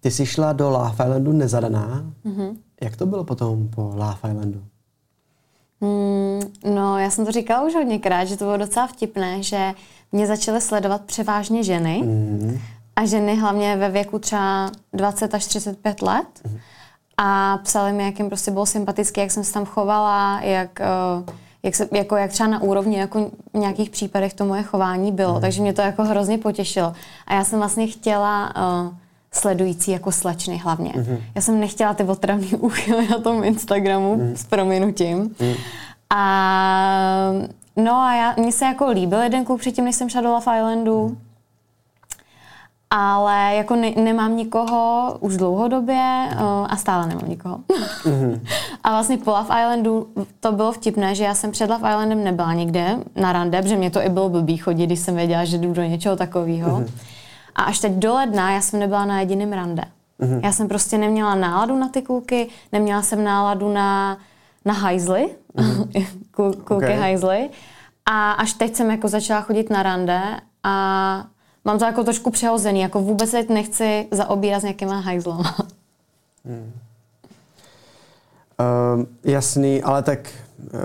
Ty jsi šla do Love Islandu nezadaná. Mm-hmm. Jak to bylo potom po Love Islandu? Mm, no, já jsem to říkala už hodněkrát, že to bylo docela vtipné, že mě začaly sledovat převážně ženy. Mm-hmm a ženy hlavně ve věku třeba 20 až 35 let. Mm-hmm. A psali mi, jak jim prostě bylo sympatické, jak jsem se tam chovala, jak, uh, jak, se, jako, jak třeba na úrovni jako v nějakých případech to moje chování bylo. Mm-hmm. Takže mě to jako hrozně potěšilo. A já jsem vlastně chtěla uh, sledující jako slečny hlavně. Mm-hmm. Já jsem nechtěla ty otravný úchyly na tom Instagramu mm-hmm. s prominutím. Mm-hmm. A no a já, mně se jako líbil jeden kluk předtím, než jsem šla do Love Islandu. Mm-hmm ale jako ne, nemám nikoho už dlouhodobě uh, a stále nemám nikoho. Mm-hmm. a vlastně po Love Islandu to bylo vtipné, že já jsem před Love Islandem nebyla nikde na rande, protože mě to i bylo blbý chodit, když jsem věděla, že jdu do něčeho takového. Mm-hmm. A až teď do ledna já jsem nebyla na jediném rande. Mm-hmm. Já jsem prostě neměla náladu na ty kluky, neměla jsem náladu na, na hajzly, mm-hmm. kluky okay. hajzly. A až teď jsem jako začala chodit na rande a mám to jako trošku přehozený, jako vůbec se nechci zaobírat s nějakýma hajzlama. Hmm. Uh, jasný, ale tak uh,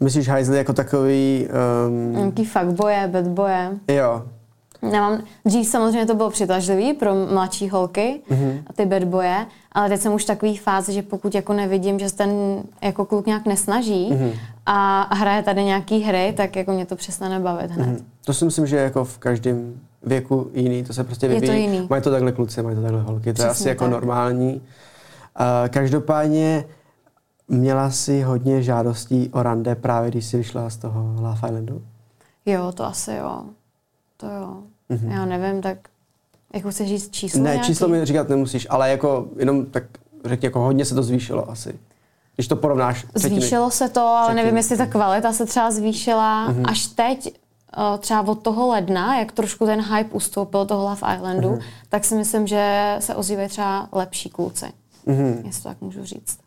myslíš hajzly jako takový... Um... Nějaký fuckboje, badboje. Jo. Nemám, dřív samozřejmě to bylo přitažlivý pro mladší holky mm-hmm. a ty bad boye, ale teď jsem už takový fáze, že pokud jako nevidím, že se ten jako kluk nějak nesnaží mm-hmm. a hraje tady nějaký hry, tak jako mě to přestane bavit hned. Mm-hmm. To si myslím, že jako v každém věku jiný, to se prostě vyvíjí. Je to jiný. Mají to takhle kluci, mají to takhle holky, to Přesně je asi jako tak. normální. Uh, každopádně měla si hodně žádostí o rande právě, když jsi vyšla z toho Love Islandu? Jo, to asi jo. To jo. Mm-hmm. Já nevím, tak jako chceš říct číslo Ne, nějaký? číslo mi říkat nemusíš, ale jako jenom tak řekni, jako hodně se to zvýšilo asi. Když to porovnáš. Třetiny. Zvýšilo se to, ale třetiny. nevím, jestli ta kvalita se třeba zvýšila mm-hmm. až teď, eh, třeba od toho ledna, jak trošku ten hype ustoupil toho Love Islandu, mm-hmm. tak si myslím, že se ozývají třeba lepší kluci. Mm-hmm. Jestli to tak můžu říct.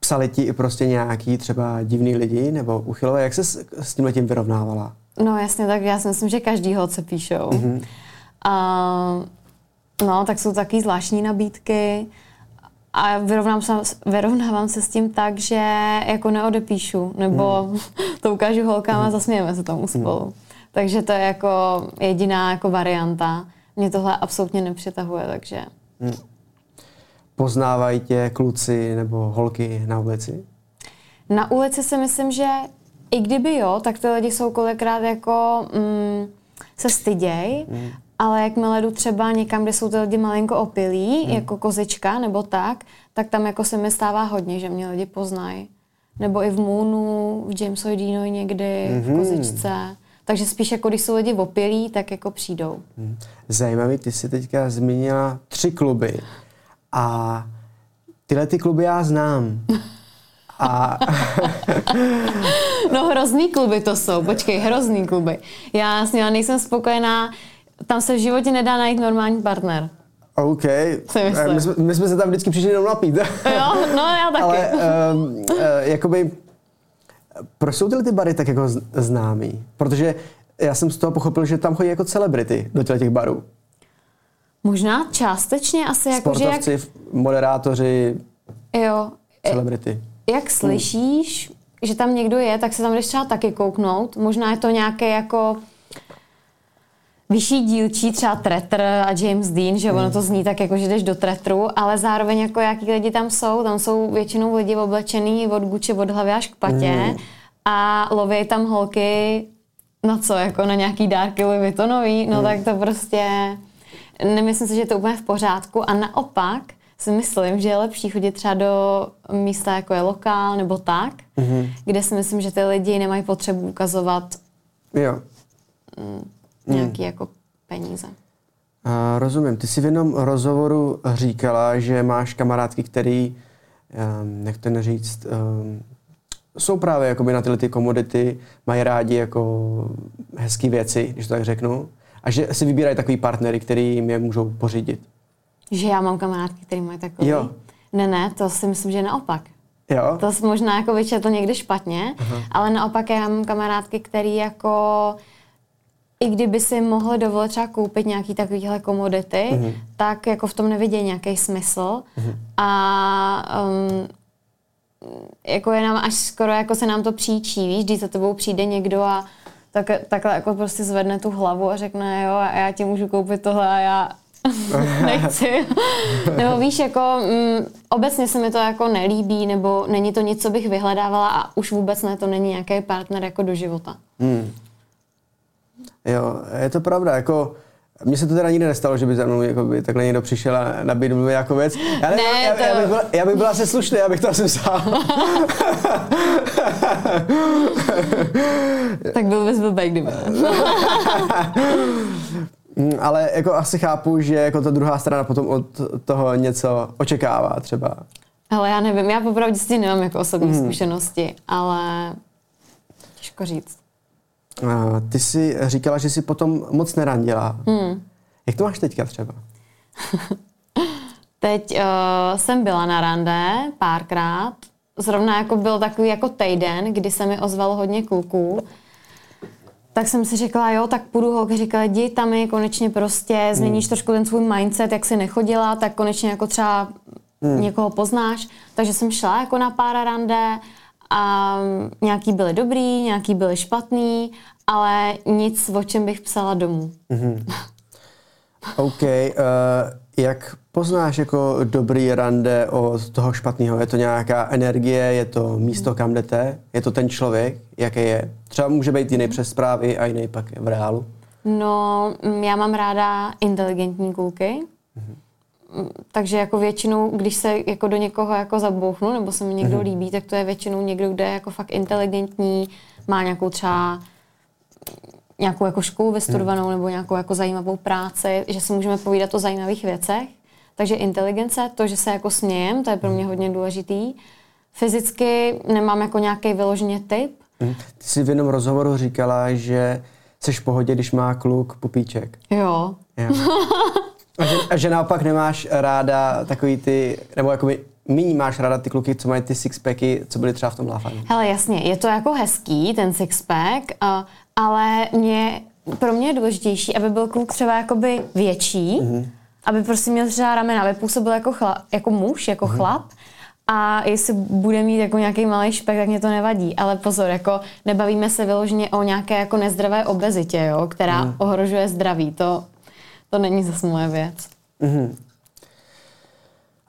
Psali ti i prostě nějaký třeba divný lidi nebo uchylové? Jak se s, s tím letím vyrovnávala? No jasně, tak já si myslím, že každý holce píšou. Mm-hmm. A, no, tak jsou taky zvláštní nabídky a vyrovnám se, vyrovnávám se s tím tak, že jako neodepíšu, nebo mm. to ukážu holkám mm. a zasmějeme se tomu spolu. Mm. Takže to je jako jediná jako varianta. Mě tohle absolutně nepřitahuje, takže... Mm. Poznávají tě kluci nebo holky na ulici? Na ulici si myslím, že i kdyby jo, tak ty lidi jsou kolikrát jako mm, se styděj, mm. ale jakmile jdu třeba někam, kde jsou ty lidi malinko opilí, mm. jako kozička nebo tak, tak tam jako se mi stává hodně, že mě lidi poznají. Nebo i v Moonu, v Jamesovi Deanovi někdy, mm-hmm. v mhm. kozičce. Takže spíš jako když jsou lidi opilí, tak jako přijdou. Mm. Zajímavý, ty jsi teďka zmínila tři kluby. A tyhle ty kluby já znám. A... no hrozný kluby to jsou, počkej, hrozný kluby. Já s nimi nejsem spokojená, tam se v životě nedá najít normální partner. OK. My jsme, my jsme se tam vždycky přišli jenom napít. jo, no já taky. Ale um, uh, jakoby, proč jsou tyhle ty bary tak jako známý? Protože já jsem z toho pochopil, že tam chodí jako celebrity do těch barů. Možná částečně asi jako, že jak... moderátoři, jo. celebrity jak slyšíš, že tam někdo je, tak se tam jdeš třeba taky kouknout. Možná je to nějaké jako vyšší dílčí, třeba Tretter a James Dean, že mm. ono to zní tak jako, že jdeš do Tretru, ale zároveň jako jaký lidi tam jsou, tam jsou většinou lidi oblečený od Gucci od hlavy až k patě mm. a loví tam holky na co, jako na nějaký dárky Louis Vuittonový, no mm. tak to prostě nemyslím si, že je to úplně v pořádku a naopak si myslím, že je lepší chodit třeba do místa, jako je lokál nebo tak, mm-hmm. kde si myslím, že ty lidi nemají potřebu ukazovat jo. Mm, nějaký mm. jako peníze. A, rozumím. Ty jsi v jednom rozhovoru říkala, že máš kamarádky, který, um, jak to neříct, um, jsou právě jakoby na tyhle ty komodity, mají rádi jako hezké věci, když to tak řeknu, a že si vybírají takový partnery, který jim je můžou pořídit. Že já mám kamarádky, které mají takový? Jo. Ne, ne, to si myslím, že naopak. Jo? To jsem možná jako vyčetl někdy špatně, Aha. ale naopak já mám kamarádky, které jako i kdyby si mohli dovolit třeba koupit nějaký takovýhle komodity, uh-huh. tak jako v tom nevidí nějaký smysl. Uh-huh. A um, jako je nám až skoro jako se nám to příčí, víš, když za tebou přijde někdo a tak, takhle jako prostě zvedne tu hlavu a řekne, jo, a já ti můžu koupit tohle a já nechci. nebo víš, jako mm, obecně se mi to jako nelíbí, nebo není to nic, co bych vyhledávala a už vůbec ne, to není nějaký partner jako do života. Hmm. Jo, je to pravda, jako mně se to teda nikdy nestalo, že by za mnou jako by takhle někdo přišel a nabídl mi jako věc. Já, ne, já, to... já, bych byla, já bych byla asi slušný, abych to asi vzal. tak byl bys byl kdyby. Mm, ale jako asi chápu, že jako ta druhá strana potom od toho něco očekává třeba. Ale já nevím, já popravdě s tím nemám jako osobní mm. zkušenosti, ale těžko říct. A ty jsi říkala, že jsi potom moc nerandila. Mm. Jak to máš teďka třeba? Teď uh, jsem byla na rande párkrát. Zrovna jako byl takový jako týden, kdy se mi ozvalo hodně kluků tak jsem si řekla, jo, tak půjdu holky, říkala, jdi tam je konečně prostě, změníš mm. trošku ten svůj mindset, jak jsi nechodila, tak konečně jako třeba mm. někoho poznáš. Takže jsem šla jako na pár rande a nějaký byly dobrý, nějaký byly špatný, ale nic, o čem bych psala domů. Mm-hmm. OK. Uh, jak poznáš jako dobrý rande od toho špatného? Je to nějaká energie, je to místo, kam jdete? Je to ten člověk, jaký je? Třeba může být jiný přes zprávy a jiný pak v reálu. No, já mám ráda inteligentní kluky, mm-hmm. takže jako většinou, když se jako do někoho jako zabouchnu, nebo se mi někdo mm-hmm. líbí, tak to je většinou někdo, kdo je jako fakt inteligentní, má nějakou třeba nějakou jako školu vystudovanou hmm. nebo nějakou jako zajímavou práci, že si můžeme povídat o zajímavých věcech. Takže inteligence, to, že se jako smějem, to je pro mě hodně důležitý. Fyzicky nemám jako nějaký vyloženě typ. Hmm. Ty jsi v jednom rozhovoru říkala, že jsi v pohodě, když má kluk pupíček. Jo. jo. A že, a že naopak nemáš ráda takový ty, nebo jako Míní máš ráda ty kluky, co mají ty sixpacky, co byly třeba v tom láfaní? Hele, jasně, je to jako hezký, ten sixpack, uh, ale mě, pro mě je důležitější, aby byl kluk třeba jakoby větší, mm-hmm. aby prostě měl třeba ramena, aby působil jako, chla, jako muž, jako mm-hmm. chlap. A jestli bude mít jako nějaký malý špek, tak mě to nevadí. Ale pozor, jako nebavíme se vyloženě o nějaké jako nezdravé obezitě, jo, která mm. ohrožuje zdraví. To, to není zase moje věc. Mm-hmm.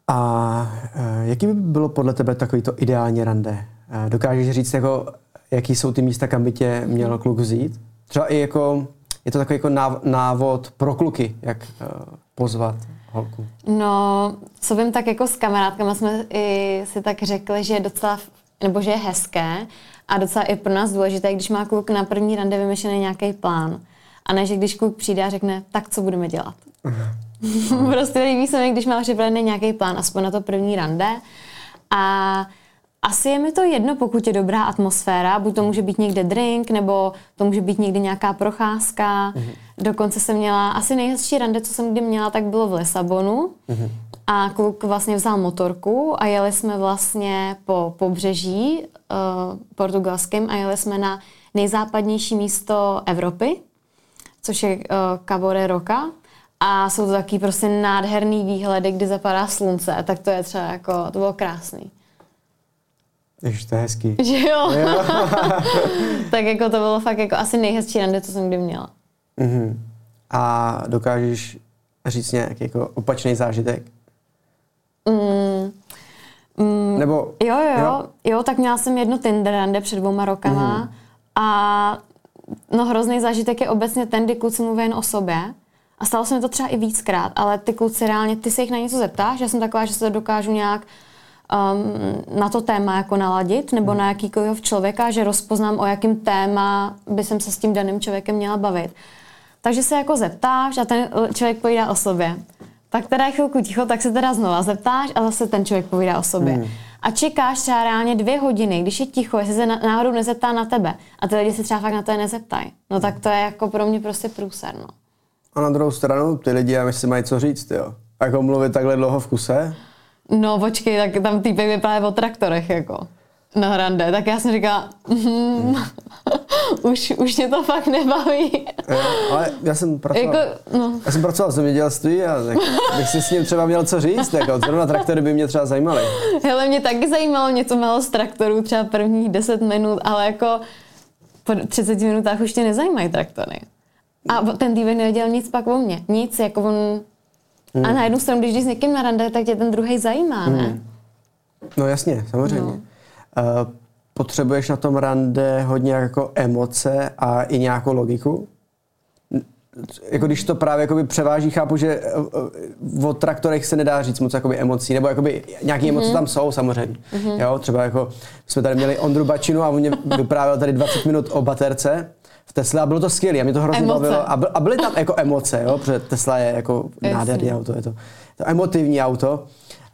A e, jaký by bylo podle tebe takový to ideální rande? E, dokážeš říct, jako, jaký jsou ty místa, kam by tě měl kluk vzít? Třeba i jako, je to takový jako návod pro kluky, jak uh, pozvat holku. No, co vím, tak jako s kamarádkama jsme i si tak řekli, že je docela, nebo že je hezké a docela i pro nás důležité, když má kluk na první rande vymyšlený nějaký plán. A ne, že když kluk přijde a řekne, tak co budeme dělat. prostě líbí se mi, když má připravený nějaký plán, aspoň na to první rande. A asi je mi to jedno, pokud je dobrá atmosféra, buď to může být někde drink, nebo to může být někdy nějaká procházka. Mm-hmm. Dokonce jsem měla, asi nejhezčí rande, co jsem kdy měla, tak bylo v Lisabonu. Mm-hmm. A kluk vlastně vzal motorku a jeli jsme vlastně po pobřeží uh, portugalském a jeli jsme na nejzápadnější místo Evropy, což je uh, Cabo de Roca. A jsou to taky prostě nádherný výhledy, kdy zapadá slunce, tak to je třeba jako, to bylo krásný. Ježiš, to je hezký. Že jo? jo. tak jako to bylo fakt jako asi nejhezčí rande, co jsem kdy měla. Mm-hmm. A dokážeš říct nějaký jako opačný zážitek? Mm, mm, Nebo... Jo, jo, jo, jo, tak měla jsem jedno Tinder rande před dvouma rokama mm. a no hrozný zážitek je obecně ten, kdy kluci mluví jen o sobě a stalo se mi to třeba i víckrát, ale ty kluci reálně, ty se jich na něco zeptáš, já jsem taková, že se to dokážu nějak um, na to téma jako naladit, nebo na jakýkoliv člověka, že rozpoznám, o jakým téma by jsem se s tím daným člověkem měla bavit. Takže se jako zeptáš a ten člověk povídá o sobě. Tak teda je chvilku ticho, tak se teda znova zeptáš a zase ten člověk povídá o sobě. Hmm. A čekáš třeba reálně dvě hodiny, když je ticho, jestli se náhodou nezeptá na tebe. A ty lidi se třeba fakt na to nezeptají. No tak to je jako pro mě prostě průser, no. A na druhou stranu, ty lidi, já myslím, mají co říct, jo. Jako mluvit takhle dlouho v kuse? No počkej, tak tam týpek vypadá o traktorech, jako na hrande. Tak já jsem říkala, mm, už, už mě to fakt nebaví. Je, ale já jsem pracoval, jako, no. já jsem pracoval v zemědělství a tak bych si s ním třeba měl co říct. Jako, zrovna traktory by mě třeba zajímaly. Hele, mě taky zajímalo něco málo z traktorů, třeba prvních 10 minut, ale jako po 30 minutách už tě nezajímají traktory. A ten týpek nevěděl nic pak o mně. Nic, jako on... Hmm. A na jednu stranu, když jdeš s někým na rande, tak tě ten druhý zajímá, ne? Hmm. No jasně, samozřejmě. No. Uh, potřebuješ na tom rande hodně jako emoce a i nějakou logiku? jako když to právě jakoby převáží, chápu, že eh, eh, o traktorech se nedá říct moc jakoby emocí, nebo jakoby nějaké mm-hmm. emoce tam jsou samozřejmě. Mm-hmm. Jo, třeba jako jsme tady měli Ondru Bačinu a on mě vyprávěl tady 20 minut o baterce v Tesla a bylo to skvělé a mě to hrozně emoce. bavilo. A, byl, a byly tam jako emoce, jo, protože Tesla je jako nádherný auto, je to, to emotivní auto.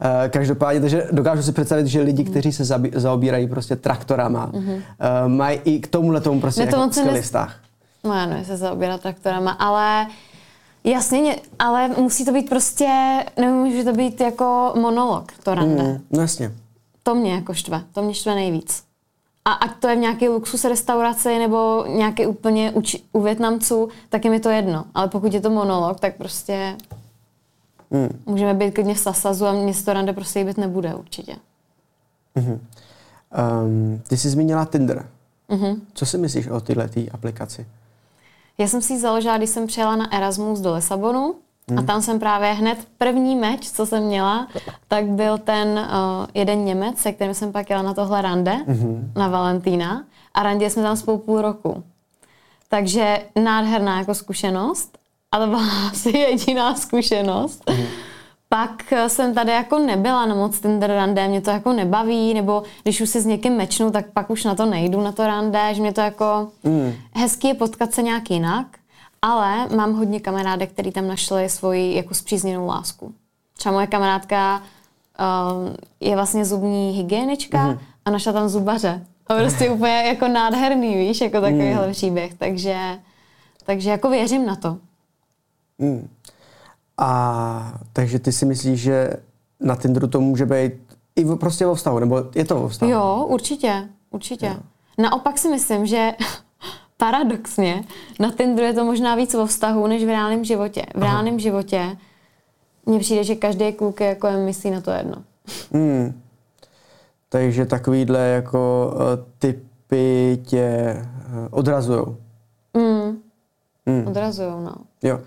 Uh, každopádně, takže dokážu si představit, že lidi, kteří se zabí, zaobírají prostě traktorama, mm-hmm. uh, mají i k tomuhle tomu prostě to jako skvělý vztah. No nevím, se zaobírat traktorama, ale jasně, ale musí to být prostě, nemůže to být jako monolog, to rande. Mm, no jasně. To mě jako štve, to mě štve nejvíc. A ať to je v nějaké luxus restauraci nebo nějaké úplně uči, u Větnamců, tak je mi to jedno. Ale pokud je to monolog, tak prostě hmm. můžeme být klidně v Sasazu a město rande prostě být nebude určitě. Hmm. Uh, Um, ty jsi zmínila Tinder. Mm-hmm. Co si myslíš o tyhle aplikaci? Já jsem si ji založila, když jsem přijela na Erasmus do Lisabonu Hmm. A tam jsem právě hned první meč, co jsem měla, tak byl ten uh, jeden Němec, se kterým jsem pak jela na tohle rande, hmm. na Valentína. A randě jsme tam spolu půl roku. Takže nádherná jako zkušenost. A to byla asi jediná zkušenost. Hmm. Pak jsem tady jako nebyla na moc Tinder rande, mě to jako nebaví, nebo když už si s někým mečnu, tak pak už na to nejdu, na to rande, že mě to jako mm. hezký je potkat se nějak jinak. Ale mám hodně kamarádek, který tam našli svoji jako zpřízněnou lásku. Třeba moje kamarádka uh, je vlastně zubní hygienička mm-hmm. a našla tam zubaře. A prostě úplně jako nádherný, víš, jako takovýhle mm. příběh. Takže, takže jako věřím na to. Mm. A takže ty si myslíš, že na Tinderu to může být i prostě o vztahu, nebo je to o vztahu? Jo, určitě, určitě. Jo. Naopak si myslím, že paradoxně, na Tinderu je to možná víc o vztahu, než v reálném životě. V reálném životě mně přijde, že každý kluk je jako myslí na to jedno. Hmm. Takže takovýhle jako uh, typy tě uh, odrazujou. Hmm. Hmm. Odrazujou, no. Jo.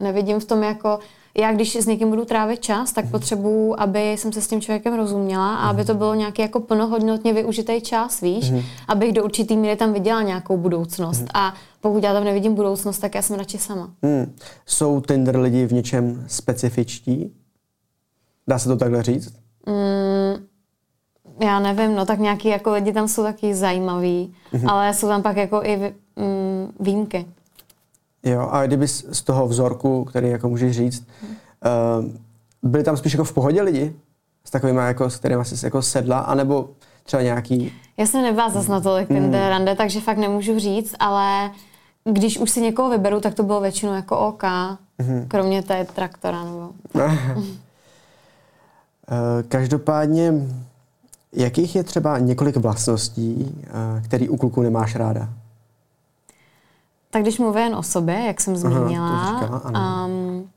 Nevidím v tom jako, já když s někým budu trávit čas, tak potřebuju, aby jsem se s tím člověkem rozuměla a aby to bylo nějaký jako plnohodnotně využitý čas, víš, mm. abych do určitý míry tam viděla nějakou budoucnost. Mm. A pokud já tam nevidím budoucnost, tak já jsem radši sama. Mm. Jsou Tinder lidi v něčem specifičtí? Dá se to takhle říct? Mm, já nevím, no tak nějaký jako lidi tam jsou taky zajímaví, mm. ale jsou tam pak jako i mm, výjimky. Jo, a kdyby z toho vzorku, který jako můžeš říct, uh, byli tam spíš jako v pohodě lidi? S takovými, jako, s kterými jsi jako sedla, anebo třeba nějaký... Já jsem nebyla zase na tolik mm. rande, takže fakt nemůžu říct, ale když už si někoho vyberu, tak to bylo většinou jako OK, mm. kromě té traktora. Nebo... Eh, každopádně, jakých je třeba několik vlastností, eh, který u kluků nemáš ráda? Tak když mluvím jen o sobě, jak jsem zmínila, Aha, říkala, um,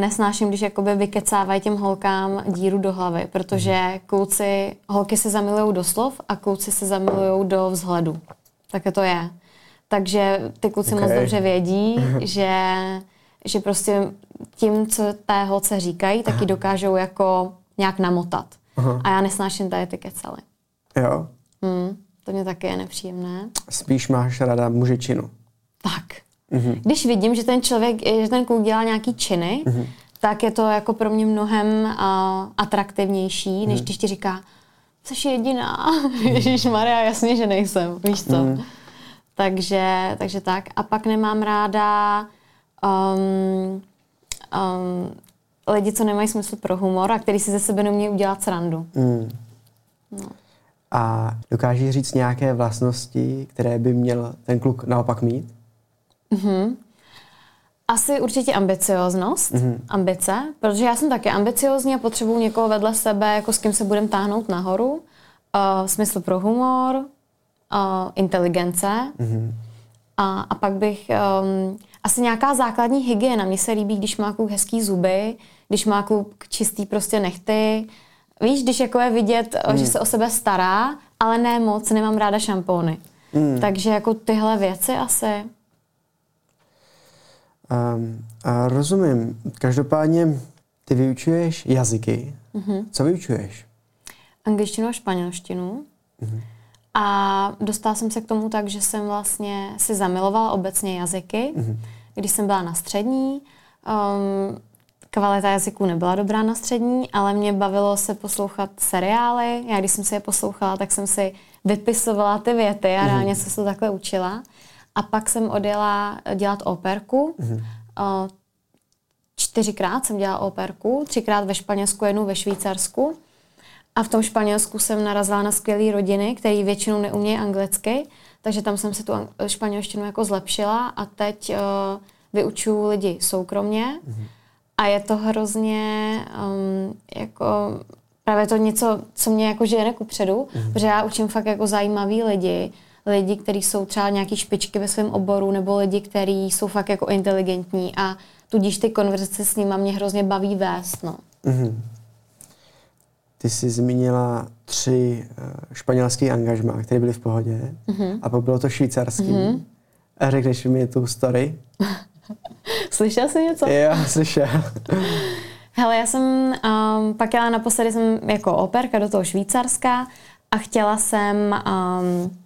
nesnáším, když jakoby vykecávají těm holkám díru do hlavy, protože mhm. kluci, holky se zamilují do slov a kluci se zamilují do vzhledu. Tak to je. Takže ty kluci okay. moc dobře vědí, že, že prostě tím, co té holce říkají, taky dokážou jako nějak namotat. Aha. A já nesnáším tady ty kecely. Jo? Mě taky je nepříjemné. Spíš máš ráda mužečinu. Tak. Mm-hmm. Když vidím, že ten člověk, že ten kluk dělá nějaký činy, mm-hmm. tak je to jako pro mě mnohem uh, atraktivnější, mm-hmm. než když ti říká, jsi jediná. Mm-hmm. Ježíš Maria, jasně, že nejsem, víš co. Mm-hmm. Takže, takže tak. A pak nemám ráda um, um, lidi, co nemají smysl pro humor a který si ze sebe neumí udělat srandu. Mm. No. A dokážeš říct nějaké vlastnosti, které by měl ten kluk naopak mít? Mm-hmm. Asi určitě ambicioznost, mm-hmm. ambice, protože já jsem taky ambiciozní a potřebuji někoho vedle sebe, jako s kým se budem táhnout nahoru. Uh, smysl pro humor, uh, inteligence mm-hmm. a, a pak bych um, asi nějaká základní hygiena. Mně se líbí, když má kluk hezký zuby, když má kluk čistý prostě nechty, Víš, když jako je vidět, mm. že se o sebe stará, ale ne moc, nemám ráda šampóny. Mm. Takže jako tyhle věci asi. Um, a rozumím. Každopádně ty vyučuješ jazyky. Mm-hmm. Co vyučuješ? Angličtinu a španělštinu. Mm-hmm. A dostala jsem se k tomu tak, že jsem vlastně si zamilovala obecně jazyky, mm-hmm. když jsem byla na střední. Um, Kvalita jazyků nebyla dobrá na střední, ale mě bavilo se poslouchat seriály. Já když jsem si je poslouchala, tak jsem si vypisovala ty věty a mm-hmm. reálně jsem se to takhle učila. A pak jsem odjela dělat operku. Mm-hmm. Čtyřikrát jsem dělala operku, třikrát ve Španělsku, jednou ve Švýcarsku. A v tom Španělsku jsem narazila na skvělé rodiny, které většinou neumějí anglicky, takže tam jsem se tu španělštinu jako zlepšila a teď uh, vyučuju lidi soukromně. Mm-hmm a je to hrozně um, jako právě to něco, co mě jako žene ku předu, mm. protože já učím fakt jako zajímavý lidi, lidi, kteří jsou třeba nějaký špičky ve svém oboru, nebo lidi, kteří jsou fakt jako inteligentní a tudíž ty konverzace s nimi mě hrozně baví vést, no. Mm. Ty jsi zmínila tři uh, španělský angažmá, které byly v pohodě. Mm-hmm. A pak bylo to švýcarský. Mm-hmm. A řekneš mi tu story? slyšel jsi něco? Jo, slyšel. Hele, já jsem um, pak jela naposledy jsem jako operka do toho Švýcarska a chtěla jsem um,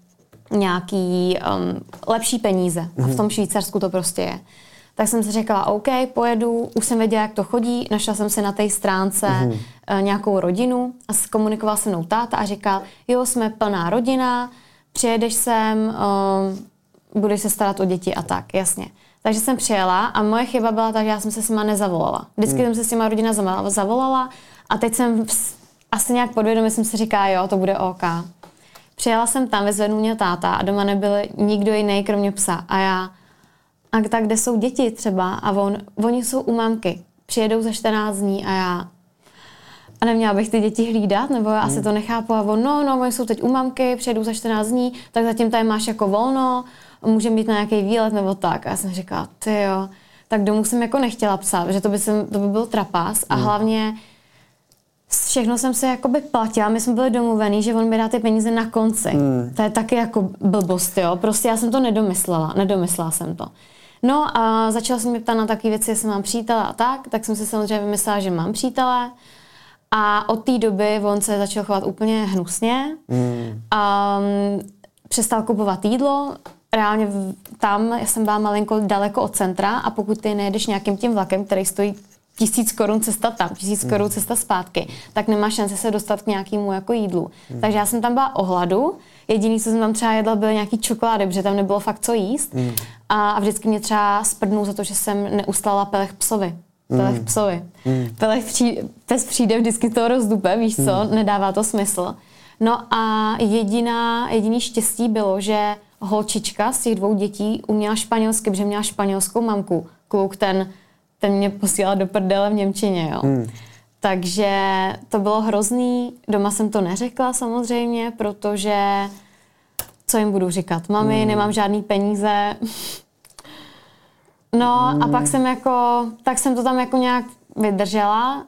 nějaký um, lepší peníze. A v mhm. tom Švýcarsku to prostě je. Tak jsem si řekla, OK, pojedu, už jsem věděla, jak to chodí, našla jsem si na té stránce mm-hmm. uh, nějakou rodinu a komunikoval se mnou táta a říkal, jo, jsme plná rodina, přijedeš sem, uh, budeš se starat o děti a tak, jasně. Takže jsem přijela a moje chyba byla ta, že já jsem se s nima nezavolala. Vždycky mm. jsem se s těma rodina zavolala a teď jsem asi nějak podvědomě jsem si říká, jo, to bude OK. Přijela jsem tam, vyzvednul mě táta a doma nebyl nikdo jiný, kromě psa. A já, a tak kde jsou děti třeba? A on, oni jsou u mamky. Přijedou za 14 dní a já, a neměla bych ty děti hlídat, nebo já asi hmm. to nechápu. A on, no, no, oni jsou teď u mamky, přijedou za 14 dní, tak zatím tady máš jako volno, může být na nějaký výlet nebo tak. A já jsem říkala, ty jo, tak domů jsem jako nechtěla psát, že to by, jsem, to by byl trapas a hmm. hlavně všechno jsem se jakoby platila, my jsme byli domluvený, že on mi dá ty peníze na konci. Hmm. To je taky jako blbost, jo. Prostě já jsem to nedomyslela, nedomyslela jsem to. No a začala jsem mě ptát na takové věci, jestli mám přítele a tak, tak jsem si samozřejmě vymyslela, že mám přítele. A od té doby on se začal chovat úplně hnusně. Hmm. A um, přestal kupovat jídlo, reálně tam jsem byla malinko daleko od centra a pokud ty nejedeš nějakým tím vlakem, který stojí tisíc korun cesta tam, tisíc hmm. korun cesta zpátky, tak nemá šanci se dostat k nějakému jako jídlu. Hmm. Takže já jsem tam byla o hladu, jediný, co jsem tam třeba jedla, byly nějaký čokolády, protože tam nebylo fakt co jíst. Hmm. A, a vždycky mě třeba sprdnul za to, že jsem neustala pelech psovi. Pelech hmm. psovi. Hmm. Pelech přijde, pes přijde vždycky to rozdupe, víš co, hmm. nedává to smysl. No a jediná, jediný štěstí bylo, že holčička z těch dvou dětí uměla španělsky, protože měla španělskou mamku. Kluk ten, ten mě posílal do prdele v Němčině, jo. Hmm. Takže to bylo hrozný. Doma jsem to neřekla samozřejmě, protože co jim budu říkat? Mami, hmm. nemám žádný peníze. No hmm. a pak jsem jako, tak jsem to tam jako nějak vydržela,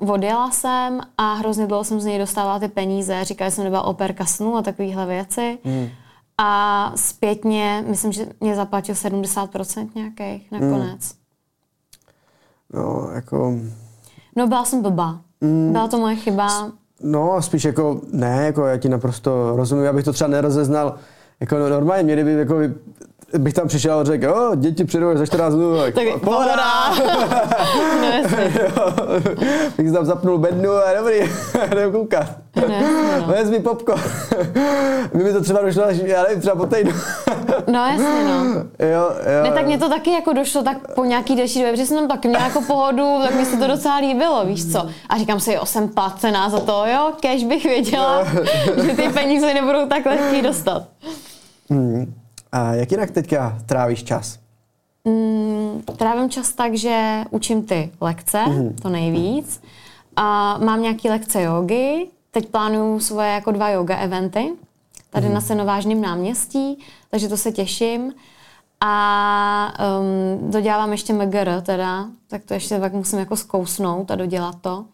uh, odjela jsem a hrozně dlouho jsem z něj dostávala ty peníze. Říkala jsem, nebyla operka snu a takovéhle věci. Hmm. A zpětně, myslím, že mě zaplatil 70% nějakých nakonec. Mm. No, jako... No, byla jsem blbá. Mm. Byla to moje chyba. No, spíš jako, ne, jako já ti naprosto rozumím, abych to třeba nerozeznal, jako normálně měli by jako bych tam přišel a řekl, jo, děti přijdou za 14 dnů, tak, tak pohoda. bych si tam zapnul bednu a dobrý, jdem koukat. Vezmi no. popko. By mi to třeba došlo až, já nevím, třeba po týdnu. no jasně, no. Jo, jo. Ne, tak mě to taky jako došlo tak po nějaký delší době, protože jsem tam taky měla jako pohodu, tak mi se to docela líbilo, víš co. A říkám si, jo, jsem placená za to, jo, kež bych věděla, že ty peníze nebudou tak lehký dostat. Hmm. A jak jinak teďka trávíš čas? Mm, trávím čas tak, že učím ty lekce, mm-hmm. to nejvíc. A mám nějaký lekce jogy, teď plánuju svoje jako dva yoga eventy, tady mm-hmm. na Senovážném náměstí, takže to se těším. A um, dodělávám ještě MGR teda, tak to ještě tak musím jako zkousnout a dodělat to.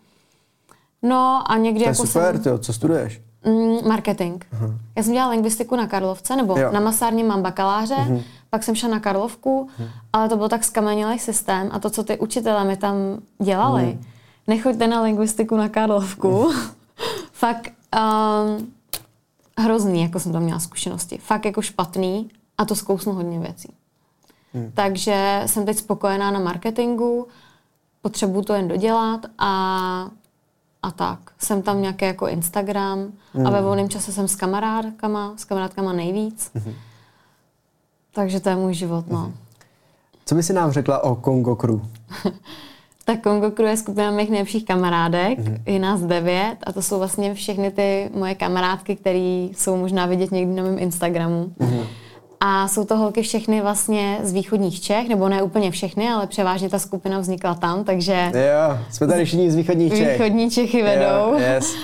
No a někdy to je jako super, jsem... Tyjo, co studuješ? Mm, marketing. Uh-huh. Já jsem dělala lingvistiku na Karlovce, nebo jo. na masárně mám bakaláře, uh-huh. pak jsem šla na Karlovku, uh-huh. ale to byl tak skamenělý systém a to, co ty učitelé mi tam dělali, uh-huh. nechoďte na lingvistiku na Karlovku, uh-huh. fakt um, hrozný, jako jsem tam měla zkušenosti. Fakt jako špatný a to zkousnu hodně věcí. Uh-huh. Takže jsem teď spokojená na marketingu, potřebuju to jen dodělat a a tak. Jsem tam nějaký jako Instagram mm. a ve hmm. volném čase jsem s kamarádkama, s kamarádkama nejvíc. Mm. Takže to je můj život, no. Mm. Co by si nám řekla o Congo Crew? tak Congo Crew je skupina mých nejlepších kamarádek, mm. je nás devět a to jsou vlastně všechny ty moje kamarádky, které jsou možná vidět někdy na mém Instagramu. Mm. A jsou to holky všechny vlastně z východních Čech, nebo ne úplně všechny, ale převážně ta skupina vznikla tam, takže... Jo, jsme tady všichni z východních Čech. Východní Čechy vedou. Jo, yes.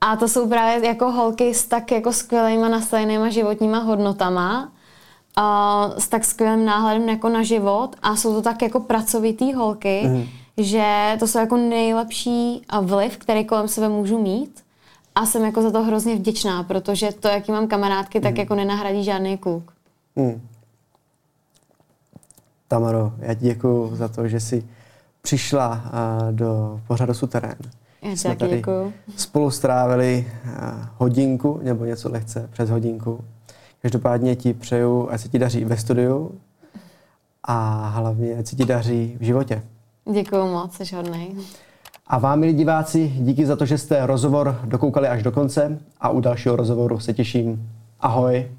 A to jsou právě jako holky s tak jako skvělýma nastavenýma životníma hodnotama, a s tak skvělým náhledem jako na život a jsou to tak jako pracovitý holky, mm. že to jsou jako nejlepší vliv, který kolem sebe můžu mít A jsem jako za to hrozně vděčná, protože to, jaký mám kamarádky, tak jako nenahradí žádný kluk. Hmm. Tamaro, já ti děkuji za to, že jsi přišla do pořadu Suterén. Já Jsme děkuji. Spolu strávili hodinku, nebo něco lehce přes hodinku. Každopádně ti přeju, ať se ti daří ve studiu a hlavně, ať se ti daří v životě. Děkuji moc, jsi hodnej. A vám, milí diváci, díky za to, že jste rozhovor dokoukali až do konce a u dalšího rozhovoru se těším. Ahoj.